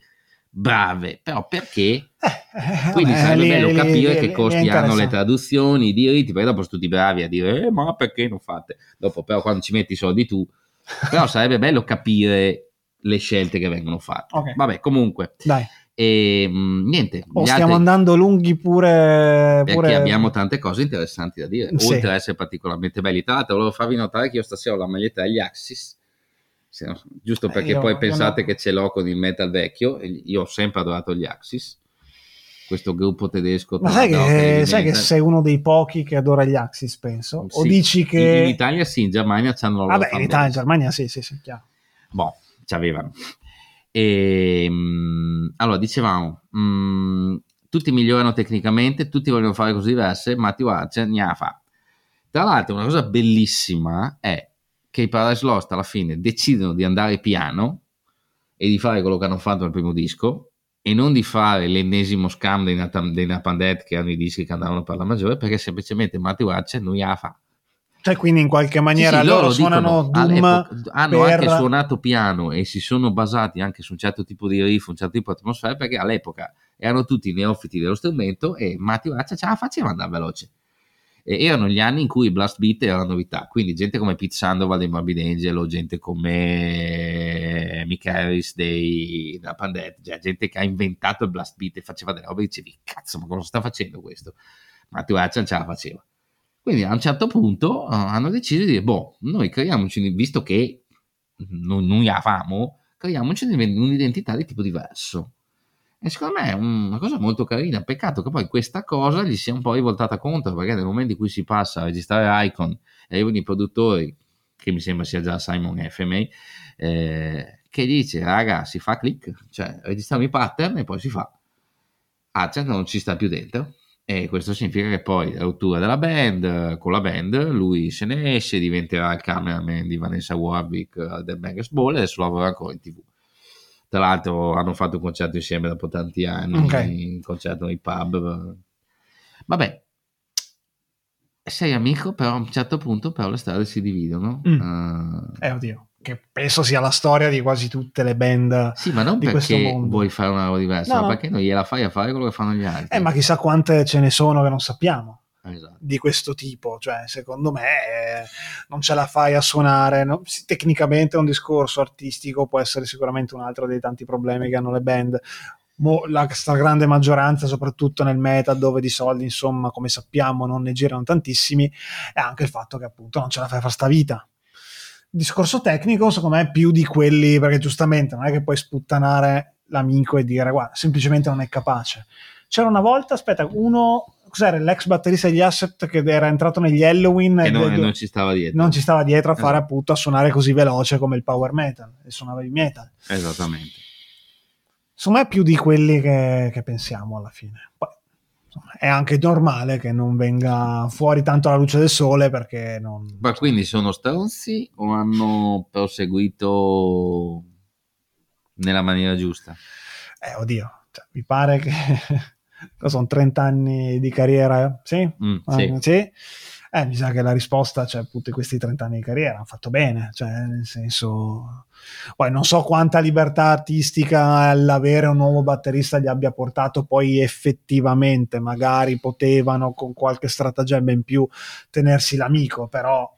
A: brave, però perché?
B: Eh,
A: Quindi
B: vabbè,
A: sarebbe bello capire
B: lì-
A: che costi hanno le traduzioni, i diritti, perché dopo sono tutti bravi a dire, eh, ma perché non fate? Dopo però quando ci metti i soldi tu, però sarebbe bello capire le scelte che vengono fatte.
B: Ok.
A: Vabbè, comunque,
B: Dai,
A: e, mh, niente,
B: oh, stiamo
A: altri-
B: andando lunghi pure...
A: perché
B: pure...
A: abbiamo tante cose interessanti da dire,
B: Sì.
A: oltre ad essere particolarmente belli. Tra l'altro, volevo farvi notare che io stasera ho la maglietta degli Axis, giusto
B: Eh,
A: perché
B: io-
A: poi pensate
B: no.
A: che ce l'ho con il metal vecchio. Io ho sempre adorato gli Axis, questo gruppo tedesco.
B: Ma sai che, sai che sei uno dei pochi che adora gli Axis, penso? O
A: Sì.
B: dici
A: In, in
B: che...
A: Italia sì, in Germania c'hanno la loro
B: Vabbè, in. Italia, in Germania, sì, sì, sì, chiaro.
A: Boh, ci avevano. E, mh, allora, dicevamo, mh, tutti migliorano tecnicamente, tutti vogliono fare cose diverse, Matthew Archer ne ha fa. Tra l'altro, una cosa bellissima è che i Paradise Lost alla fine decidono di andare piano e di fare quello che hanno fatto nel primo disco e non di fare l'ennesimo scam dei, dei Napandet che hanno i dischi che andavano per la maggiore perché semplicemente Matthew Archer non gliela fa
B: Cioè, quindi in qualche
A: sì,
B: maniera
A: sì,
B: loro
A: dicono,
B: suonano Doom
A: hanno
B: per-
A: anche suonato piano e si sono basati anche su un certo tipo di riff, un certo tipo di atmosfera, perché all'epoca erano tutti neofiti dello strumento e Matthew Archer ce la faceva andare veloce. E erano gli anni in cui i blast beat era una novità, quindi gente come Pete Sandoval dei Morbid Angel o gente come Mick Harris dei Napandet, cioè gente che ha inventato il blast beat e faceva delle robe e dicevi, cazzo, ma cosa sta facendo questo? Matthew Archer ce la faceva. Quindi a un certo punto eh, hanno deciso di dire, boh, noi creiamoci, visto che non, non la famo, creiamoci un'identità di tipo diverso. E secondo me è una cosa molto carina. Peccato che poi questa cosa gli sia un po' rivoltata contro, perché nel momento in cui si passa a registrare Icon e arrivano i produttori, che mi sembra sia già Simon FMA, eh, che dice, raga, si fa click, cioè registriamo i pattern e poi si fa. Archer non ci sta più dentro. E questo significa che poi la rottura della band, con la band, lui se ne esce, diventerà il cameraman di Vanessa Warwick al The Bangers Ball e adesso lavora ancora in tv. Tra l'altro hanno fatto un concerto insieme dopo tanti anni,
B: Ok.
A: un concerto nei pub. Vabbè, sei amico, però a un certo punto però le strade si dividono.
B: Mm.
A: Eh,
B: Eh, oddio. Che penso sia la storia di quasi tutte le band.
A: Sì, ma non
B: di
A: perché vuoi fare una roba diversa,
B: No,
A: ma
B: no.
A: perché non gliela fai a fare quello che fanno gli altri.
B: Eh, ma chissà quante ce ne sono che non sappiamo
A: Esatto.
B: di questo tipo. Cioè, secondo me eh, non ce la fai a suonare. no? Sì, Tecnicamente un discorso artistico, può essere sicuramente un altro dei tanti problemi che hanno le band. Mo- la stragrande maggioranza, soprattutto nel meta, dove di soldi, insomma, come sappiamo, non ne girano tantissimi, è anche il fatto che appunto non ce la fai a fare sta vita. Discorso tecnico, secondo me, più di quelli, perché giustamente non è che puoi sputtanare l'amico e dire, guarda, semplicemente non è capace. C'era una volta, aspetta, uno, cos'era l'ex batterista degli Asset che era entrato negli Halloween
A: E non, non ci stava dietro.
B: non ci stava dietro a fare
A: Esatto.
B: appunto a suonare così veloce come il power metal e suonava il metal.
A: Esattamente.
B: Insomma, è più di quelli che, che pensiamo alla fine. Poi, è anche normale che non venga fuori tanto alla luce del sole perché non.
A: Ma quindi sono stronzi o hanno proseguito nella maniera giusta?
B: Eh, oddio, cioè, mi pare che sono 30 anni di carriera, sì?
A: Mm,
B: Ah,
A: sì.
B: Eh, mi sa che la risposta, cioè, appunto, in questi 30 anni di carriera hanno fatto bene, cioè, nel senso, poi non so quanta libertà artistica l'avere un nuovo batterista gli abbia portato, poi effettivamente magari potevano con qualche stratagemma in più tenersi l'amico, però,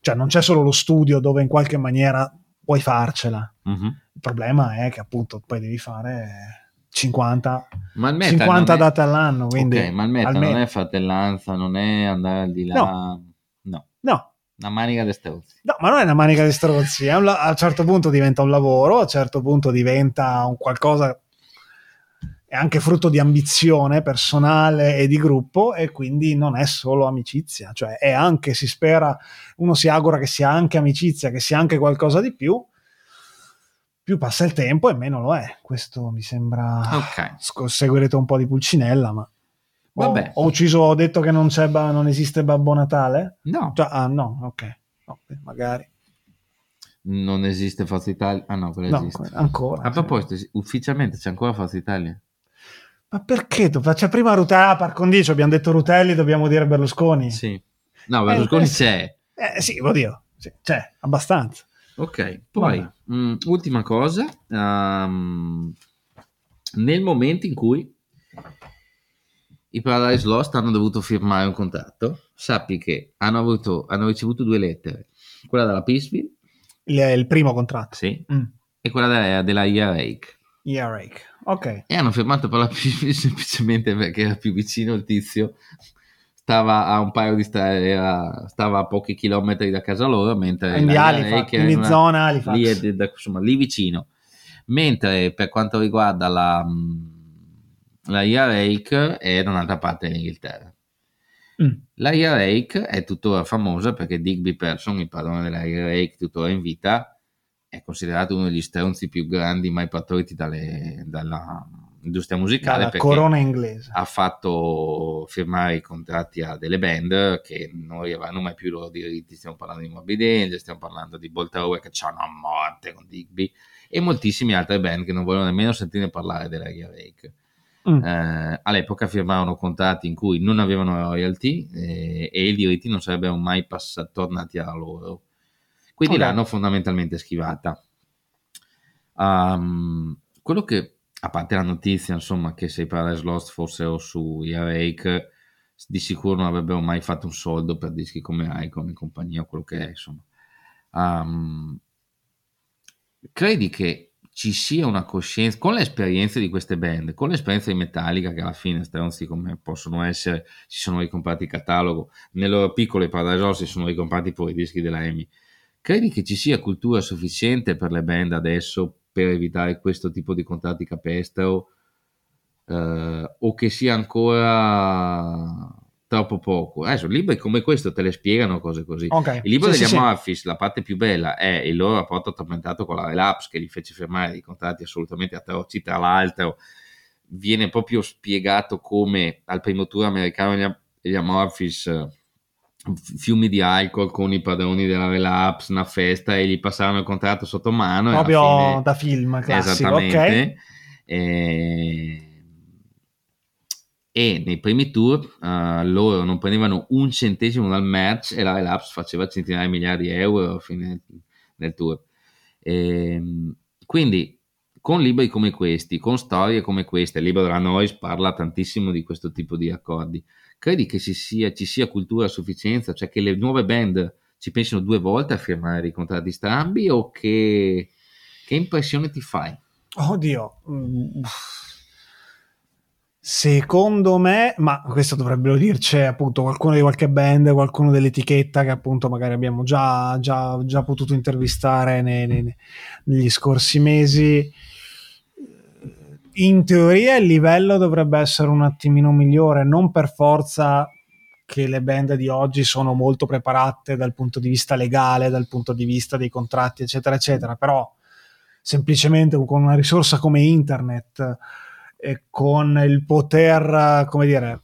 B: cioè, non c'è solo lo studio dove in qualche maniera puoi farcela.
A: Mhm.
B: Il problema è che appunto poi devi fare 50,
A: Ma il metal
B: 50
A: non è...
B: date all'anno, quindi
A: Ok, ma il metal
B: almeno-
A: non è fratellanza, non è andare al di là.
B: No.
A: No.
B: no,
A: Una manica di stronzi.
B: No, ma non è una manica di strozzi, la- a un certo punto diventa un lavoro, a un certo punto diventa un qualcosa è anche frutto di ambizione personale e di gruppo e quindi non è solo amicizia, cioè è anche, si spera, uno si augura che sia anche amicizia, che sia anche qualcosa di più, più passa il tempo e meno lo è. Questo mi sembra...
A: Ok.
B: Seguirete un po' di pulcinella, ma... Ho,
A: Vabbè.
B: ho ucciso, ho detto che non, c'è ba- non esiste Babbo Natale?
A: No,
B: Cioè, ah, no, ok. No, magari.
A: non esiste Forza Italia. Ah no, quella
B: No,
A: esiste.
B: ancora.
A: A proposito, esi- ufficialmente c'è ancora Forza Italia?
B: Ma perché? Tu faccia prima Rutelli, ah, par condicio, abbiamo detto Rutelli, dobbiamo dire Berlusconi.
A: Sì. No, Berlusconi
B: Eh,
A: c'è.
B: Eh sì, oddio, sì, c'è, abbastanza.
A: Ok, poi mh, ultima cosa, ehm, nel momento in cui i Paradise Lost hanno dovuto firmare un contratto, sappi che hanno, avuto, hanno ricevuto due lettere, quella della Peaceville
B: Il, il primo contratto.
A: sì,
B: Mm.
A: e quella della, della Earache.
B: Yeah, Rake. Ok.
A: E hanno firmato per la Peaceville semplicemente perché era più vicino il tizio, stava a un paio di strade, stava a pochi chilometri da casa loro, mentre
B: In Halifax, in
A: una-
B: zona Halifax.
A: lì, è de- da- insomma, lì vicino. Mentre per quanto riguarda la, mh, la Earache è da un'altra parte dell'Inghilterra.
B: Mm.
A: La Earache è tuttora famosa perché Digby Person, il padrone della Earache, tuttora in vita, è considerato uno degli stronzi più grandi mai partoriti dalle- dalla industria musicale
B: Dalla corona inglese.
A: ha fatto firmare i contratti a delle band che non avevano mai più i loro diritti. Stiamo parlando di Morbid Angel, stiamo parlando di Boltaroe che c'hanno a morte con Digby e moltissime altre band che non vogliono nemmeno sentire parlare della Earache.
B: Mm.
A: Eh, all'epoca firmarono contratti in cui non avevano royalty eh, e i diritti non sarebbero mai passati, tornati a loro. Quindi
B: Ok.
A: l'hanno fondamentalmente schivata. Um, quello che, a parte la notizia, insomma, che se i Paradise Lost fossero su Earache, di sicuro non avrebbero mai fatto un soldo per dischi come Icon e compagnia, quello che è, insomma. Um, credi che ci sia una coscienza con le esperienze di queste band, con l'esperienza di Metallica che alla fine stronzi come possono essere, si sono ricomprati il catalogo, nel loro piccolo i Paradise si sono ricomprati poi i dischi della EMI. Credi che ci sia cultura sufficiente per le band adesso per evitare questo tipo di contratti capestro eh, o che sia ancora troppo poco? Adesso libri come questo te le spiegano cose così.
B: Ok.
A: Il libro
B: Sì,
A: degli
B: sì, sì.
A: Amorphis, la parte più bella è il loro rapporto tormentato con la Relapse che li fece firmare dei contratti assolutamente atroci. Tra l'altro, viene proprio spiegato come al primo tour americano gli, gli Amorphis eh, fiumi di alcol con i padroni della Relapse, una festa e gli passarono il contratto sotto mano.
B: Proprio
A: fine-
B: da film classico,
A: Esattamente.
B: ok?
A: E, e nei primi tour eh, loro non prendevano un centesimo dal merch e la Relapse faceva centinaia di miliardi di euro a fine del tour. Ehm, quindi con libri come questi, con storie come queste, il libro della Noise parla tantissimo di questo tipo di accordi. Credi che ci sia, ci sia cultura a sufficienza, cioè che le nuove band ci pensino due volte a firmare dei contratti strambi o che, che impressione ti fai?
B: Oddio, mm, Secondo me, ma questo dovrebbero dirci appunto qualcuno di qualche band, qualcuno dell'etichetta che appunto magari abbiamo già, già, già potuto intervistare nei, nei, negli scorsi mesi. In teoria il livello dovrebbe essere un attimino migliore, non per forza che le band di oggi sono molto preparate dal punto di vista legale, dal punto di vista dei contratti, eccetera, eccetera, però semplicemente con una risorsa come internet e con il poter, come dire,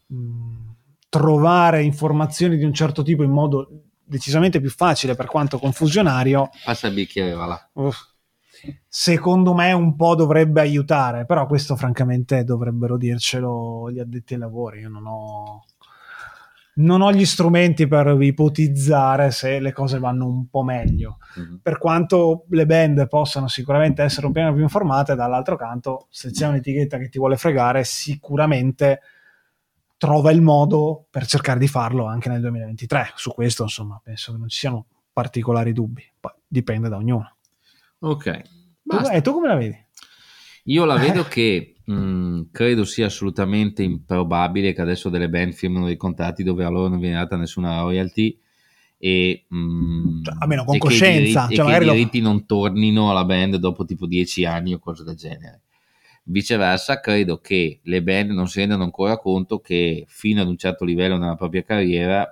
B: trovare informazioni di un certo tipo in modo decisamente più facile per quanto confusionario.
A: Passa il bicchiere, va là.
B: Secondo me un po' dovrebbe aiutare, però questo francamente dovrebbero dircelo gli addetti ai lavori. Io non ho non ho gli strumenti per ipotizzare se le cose vanno un po' meglio. Mm-hmm. Per quanto le band possano sicuramente essere un piano più informate, dall'altro canto, se c'è un'etichetta che ti vuole fregare, sicuramente trova il modo per cercare di farlo anche nel 2023. Su questo, insomma, penso che non ci siano particolari dubbi. Poi dipende da ognuno.
A: Ok.
B: Tu, e tu come la vedi?
A: Io la vedo che Mm, credo sia assolutamente improbabile che adesso delle band firmino dei contratti dove a loro non viene data nessuna royalty e, mm,
B: cioè, almeno con coscienza
A: che i diritti, cioè, che i diritti lo... non tornino alla band dopo tipo dieci anni o cose del genere. Viceversa credo che le band non si rendano ancora conto che fino ad un certo livello nella propria carriera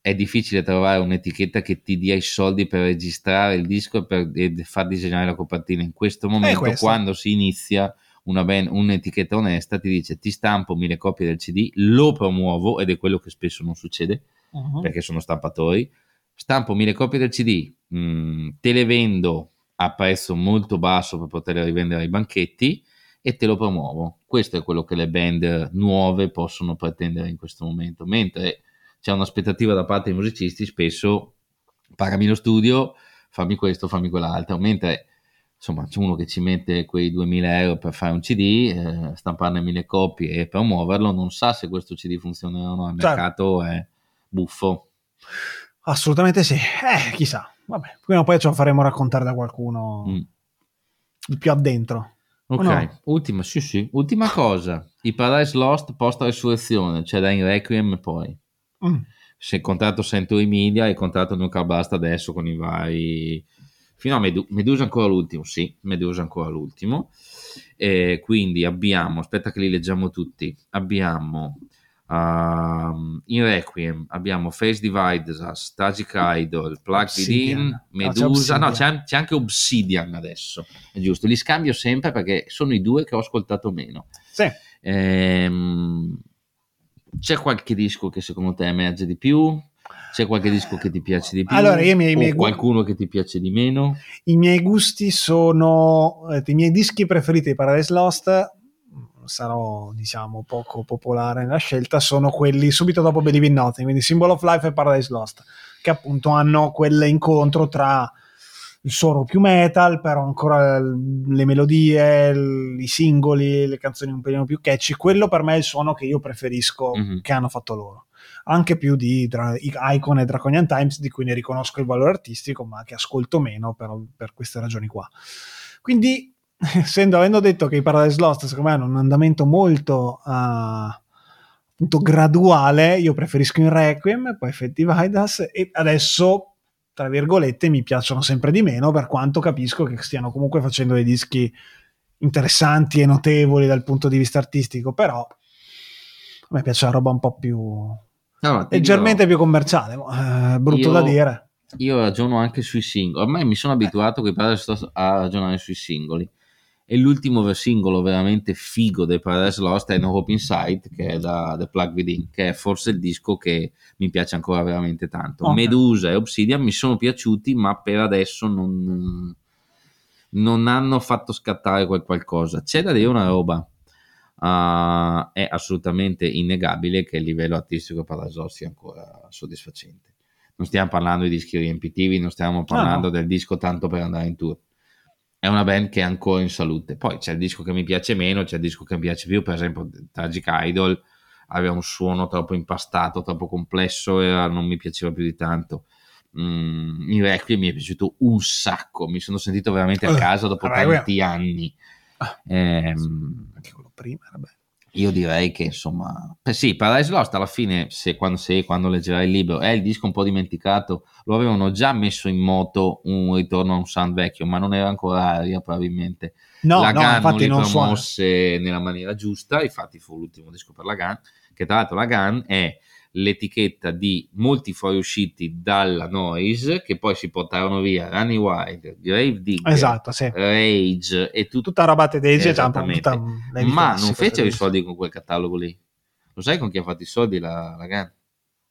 A: è difficile trovare un'etichetta che ti dia i soldi per registrare il disco e per e far disegnare la copertina. In questo momento quando si inizia una band, un'etichetta onesta ti dice ti stampo mille copie del CD, lo promuovo ed è quello che spesso non succede uh-huh. perché sono stampatori, stampo mille copie del CD, mh, mm, te le vendo a prezzo molto basso per poterle rivendere ai banchetti e te lo promuovo. Questo è quello che le band nuove possono pretendere in questo momento, mentre c'è un'aspettativa da parte dei musicisti, spesso pagami lo studio, fammi questo, fammi quell'altro, mentre insomma c'è uno che ci mette quei 2000 euro per fare un CD, eh, stamparne mille copie e promuoverlo, non sa se questo CD funzionerà o no, il certo. mercato è buffo.
B: Assolutamente sì, eh, chissà, vabbè, prima o poi ce lo faremo raccontare da qualcuno mm. più addentro.
A: Ok, no? ultima, sì, sì. ultima cosa, i Paradise Lost post resurrezione, cioè da in Requiem poi. Mm. Se il contratto Century Media e il contratto Nuclear Blast adesso con i vari fino a Medu- Medusa ancora l'ultimo, sì, Medusa ancora l'ultimo. E quindi abbiamo, aspetta che li leggiamo tutti, abbiamo uh, in Requiem, abbiamo Face Divides Us, Tragic Idol, Plug Within, Medusa, no, c'è, no c'è, c'è, anche Obsidian adesso, è giusto, li scambio sempre perché sono i due che ho ascoltato meno.
B: Sì.
A: Ehm, c'è qualche disco che secondo te emerge di più? C'è qualche disco che ti piace di più?
B: Allora, io miei, miei
A: qualcuno che ti piace di meno?
B: I miei gusti sono eh, i miei dischi preferiti di Paradise Lost. Sarò, diciamo, poco popolare nella scelta. Sono quelli subito dopo Believe in Nothing, quindi Symbol of Life e Paradise Lost, che appunto hanno quell'incontro tra il suono più metal, però ancora le melodie, i singoli, le canzoni un pelino più catchy. Quello per me è il suono che io preferisco mm-hmm. che hanno fatto loro anche più di Dra- Icon e Draconian Times, di cui ne riconosco il valore artistico, ma che ascolto meno per, per queste ragioni qua. Quindi, essendo, avendo detto che i Paradise Lost secondo me hanno un andamento molto uh, graduale, io preferisco in Requiem, poi Fate Vidas e adesso tra virgolette mi piacciono sempre di meno per quanto capisco che stiano comunque facendo dei dischi interessanti e notevoli dal punto di vista artistico, però a me piace la roba un po' più
A: No,
B: leggermente dirò, più commerciale, eh, brutto
A: io,
B: da dire.
A: Io ragiono anche sui singoli, ormai mi sono abituato eh. Paradise a ragionare sui singoli. E l'ultimo singolo veramente figo dei Paradise Lost è No Hope Inside, che è da The Plug Within, che è forse il disco che mi piace ancora veramente tanto. Okay. Medusa e Obsidian mi sono piaciuti, ma per adesso non, non hanno fatto scattare quel qualcosa. C'è da dire una roba uh, è assolutamente innegabile che il livello artistico SOS sia ancora soddisfacente. non stiamo parlando di dischi riempitivi, non stiamo parlando
B: no.
A: del disco tanto per andare in tour. È una band che è ancora in salute. Poi c'è il disco che mi piace meno, c'è il disco che mi piace più, per esempio Tragic Idol aveva un suono troppo impastato, troppo complesso e non mi piaceva più di tanto. Mm, il Requiem mi è piaciuto un sacco, mi sono sentito veramente a
B: Eh,
A: casa dopo
B: vabbè,
A: tanti anni.
B: Ah. Quello prima era bello.
A: io direi che insomma, eh sì, Paradise Lost alla fine, se quando, se, quando leggerai il libro, è il disco un po' dimenticato, lo avevano già messo in moto un ritorno a un sound vecchio, ma non era ancora aria probabilmente.
B: No,
A: la
B: no,
A: Gun non
B: infatti
A: li
B: non suona.
A: promosse nella maniera giusta, infatti fu l'ultimo disco per la Gun, che tra l'altro la Gun è l'etichetta di molti fuoriusciti dalla Noise, che poi si portarono via Running Wild, Grave Digger,
B: Esatto, sì.
A: Rage e tutto
B: Tutta roba tedesca, un
A: Esattamente.
B: tutta- l'hai
A: ma non fecero i soldi con quel catalogo lì. Lo sai con chi ha fatto i soldi la, la Gun?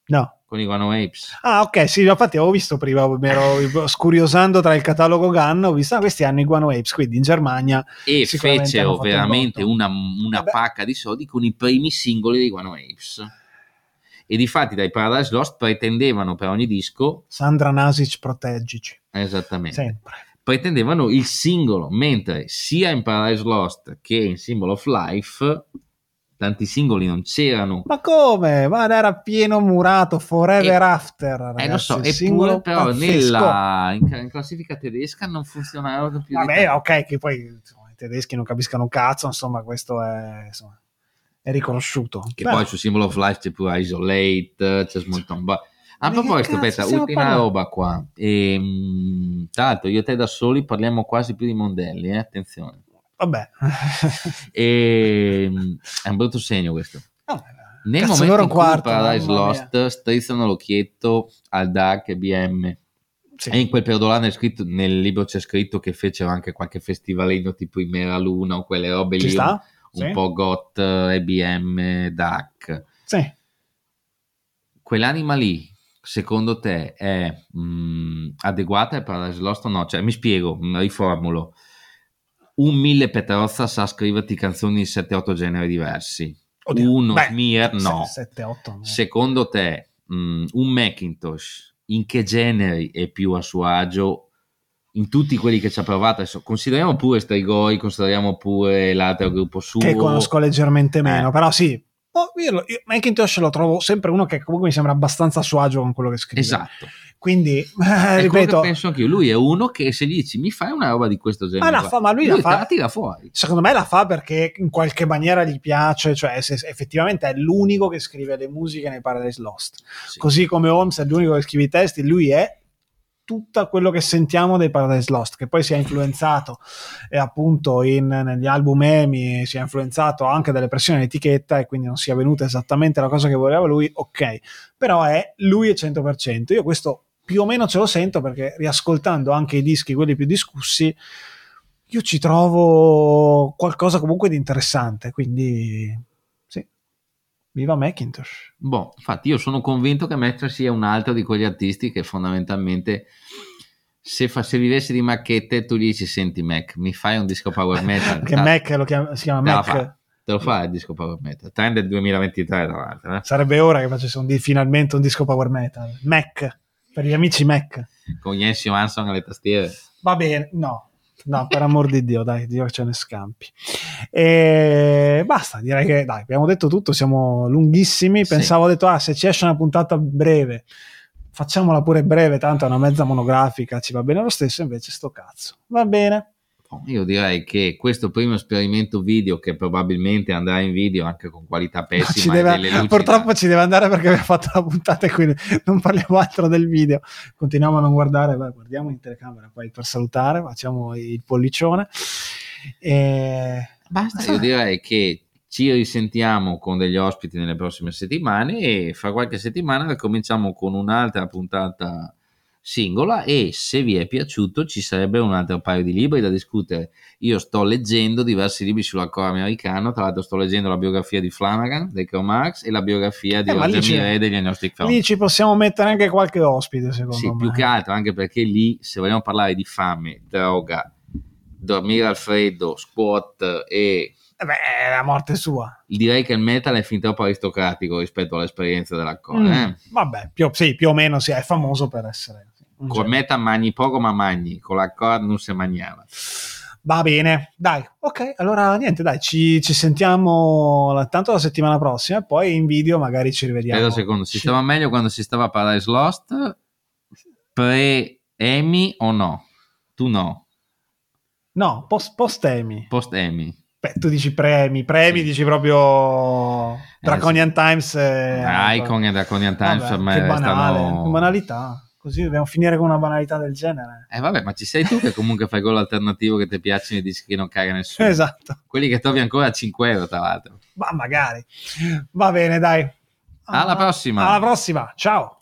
B: No.
A: Con i Guano Apes.
B: Ah, ok, sì, infatti avevo visto prima, mi ero scuriosando tra il catalogo Gun, ho visto, ah, questi hanno i Guano Apes, quindi in Germania
A: E fecero
B: un
A: veramente
B: botto.
A: una, una pacca di soldi con i primi singoli dei Guano Apes. E difatti dai Paradise Lost pretendevano per ogni disco,
B: Sandra Nasic proteggici.
A: esattamente,
B: Sempre.
A: pretendevano il singolo, mentre sia in Paradise Lost che in Symbol of Life tanti singoli non c'erano.
B: Ma come? Ma era pieno murato, Forever
A: Eh,
B: After. Ragazzi,
A: eh, lo so, eppure però nella, in, in classifica tedesca non funzionavano più.
B: Vabbè, ok, che poi insomma, i tedeschi non capiscano un cazzo, insomma, questo è, insomma, è riconosciuto.
A: Che
B: Beh,
A: poi su Symbol of Life c'è pure Isolate, c'è Smolton Bar. A proposito,
B: stiamo
A: ultima
B: parlando?
A: roba qua. Ehm, tra l'altro, io e te da soli parliamo quasi più di Mondelli, eh? attenzione.
B: vabbè.
A: Ehm, è un brutto segno questo.
B: No,
A: Nel
B: cazzo,
A: momento in
B: un
A: cui
B: quarto,
A: Paradise. Lost strizzano l'occhietto al Dark e BM,
B: Sì.
A: e in quel periodo là nel, scritto- nel libro c'è scritto che fecero anche qualche festivalino tipo in Mera Luna o quelle robe
B: Ci
A: lì,
B: sta?
A: Un
B: Sì.
A: po' GOT, EBM, DAC.
B: Sì.
A: quell'anima lì, secondo te, è mh, adeguata per Paradise Lost o no? Cioè, mi spiego, mh, riformulo. Un mille Petrozza sa scriverti canzoni in 7-8 generi diversi.
B: Oddio,
A: Uno
B: beh,
A: Smear, no.
B: 7, 8.
A: Secondo te, mh, un Macintosh, in che generi è più a suo agio? In tutti quelli che ci ha provato, adesso consideriamo pure Strigoi, consideriamo pure l'altro gruppo suo.
B: che conosco leggermente meno,
A: Eh.
B: però sì. Oh, io, io Macintosh lo trovo sempre uno che comunque mi sembra abbastanza a suo agio con quello che scrive.
A: Esatto.
B: Quindi, eh, ripeto,
A: penso anch'io. Lui è uno che se gli dici mi fai una roba di questo genere,
B: la
A: qua",
B: fa, ma lui la fa-
A: la tira fuori.
B: secondo me la fa perché in qualche maniera gli piace, cioè se effettivamente è l'unico che scrive le musiche nei Paradise Lost.
A: Sì.
B: Così come Holmes è l'unico che scrive i testi, lui è tutto quello che sentiamo dei Paradise Lost, che poi si è influenzato e appunto in- negli album Emi si è influenzato anche dalle pressioni dell'etichetta e quindi non sia venuta esattamente la cosa che voleva lui, ok, però è lui è 100%. Io questo più o meno ce lo sento perché riascoltando anche i dischi, quelli più discussi, io ci trovo qualcosa comunque di interessante, quindi viva Macintosh.
A: Boh, infatti io sono convinto che Mestre sia un altro di quegli artisti che fondamentalmente se, fa, se vivessi di macchette tu gli dici senti Mac, mi fai un disco power metal?
B: Perché
A: Ta-
B: Mac lo chiama- si chiama Mac.
A: fa. Te lo fa il disco power metal. Trend del 2023 tra l'altro. eh?
B: Sarebbe ora che facesse un finalmente un disco power metal. Mac, per gli amici Mac.
A: Con Jens Johansson alle tastiere.
B: Va bene, no, no, per amor di Dio, dai, Dio ce ne scampi. E basta, direi che dai, abbiamo detto tutto, siamo lunghissimi.
A: Sì.
B: Pensavo, ho detto, ah, se ci esce una puntata breve, facciamola pure breve, tanto è una mezza monografica, ci va bene lo stesso, invece sto cazzo. Va bene.
A: Boh, Io direi che questo primo esperimento video, che probabilmente andrà in video anche con qualità
B: Ci
A: pessima, e
B: deve-
A: delle luci
B: purtroppo
A: da-
B: ci deve andare perché abbiamo fatto la puntata e quindi non parliamo altro del video. Continuiamo a non guardare, vai, guardiamo in telecamera poi per salutare, facciamo il pollicione. E...
A: Basta, io direi che ci risentiamo con degli ospiti nelle prossime settimane e fra qualche settimana cominciamo con un'altra puntata singola e se vi è piaciuto ci sarebbe un altro paio di libri da discutere. Io sto leggendo diversi libri sull'accordo americano, tra l'altro sto leggendo la biografia di Flanagan, dei Karl Marx e la biografia di
B: Eh,
A: Roger Miret degli Agnostic Front.
B: Lì ci possiamo mettere anche qualche ospite, secondo
A: Sì,
B: me.
A: più che altro anche perché lì se vogliamo parlare di fame, droga, dormire al freddo, squat e
B: Eh Beh, è la morte sua.
A: Direi che il metal è fin troppo aristocratico rispetto all'esperienza dell'alcol.
B: Mm,
A: eh.
B: Vabbè, più, sì, più o meno sì, è famoso per essere. Un
A: Col
B: genere.
A: metal magni poco ma magni, con l'accord non si mangiava.
B: Va bene, dai, ok, allora niente, dai, ci, ci sentiamo la- tanto la settimana prossima e poi in video magari ci rivediamo.
A: Aspetta secondo, si stava meglio quando si stava a Paradise Lost pre-Emi o no? Tu no,
B: No, post, post-Emi.
A: post-Emi.
B: Beh, tu dici premi, premi
A: Sì.
B: dici proprio Draconian Times. E...
A: Icon e Draconian Times
B: Vabbè,
A: me
B: che banale,
A: restano...
B: banalità. Così dobbiamo finire con una banalità del genere.
A: Eh vabbè, ma ci sei tu che comunque fai gol alternativo che ti piacciono e dici che non caga nessuno.
B: Esatto,
A: Quelli che trovi ancora a 5 euro, tra l'altro.
B: ma magari. Va bene, dai.
A: Alla prossima.
B: Alla prossima, ciao.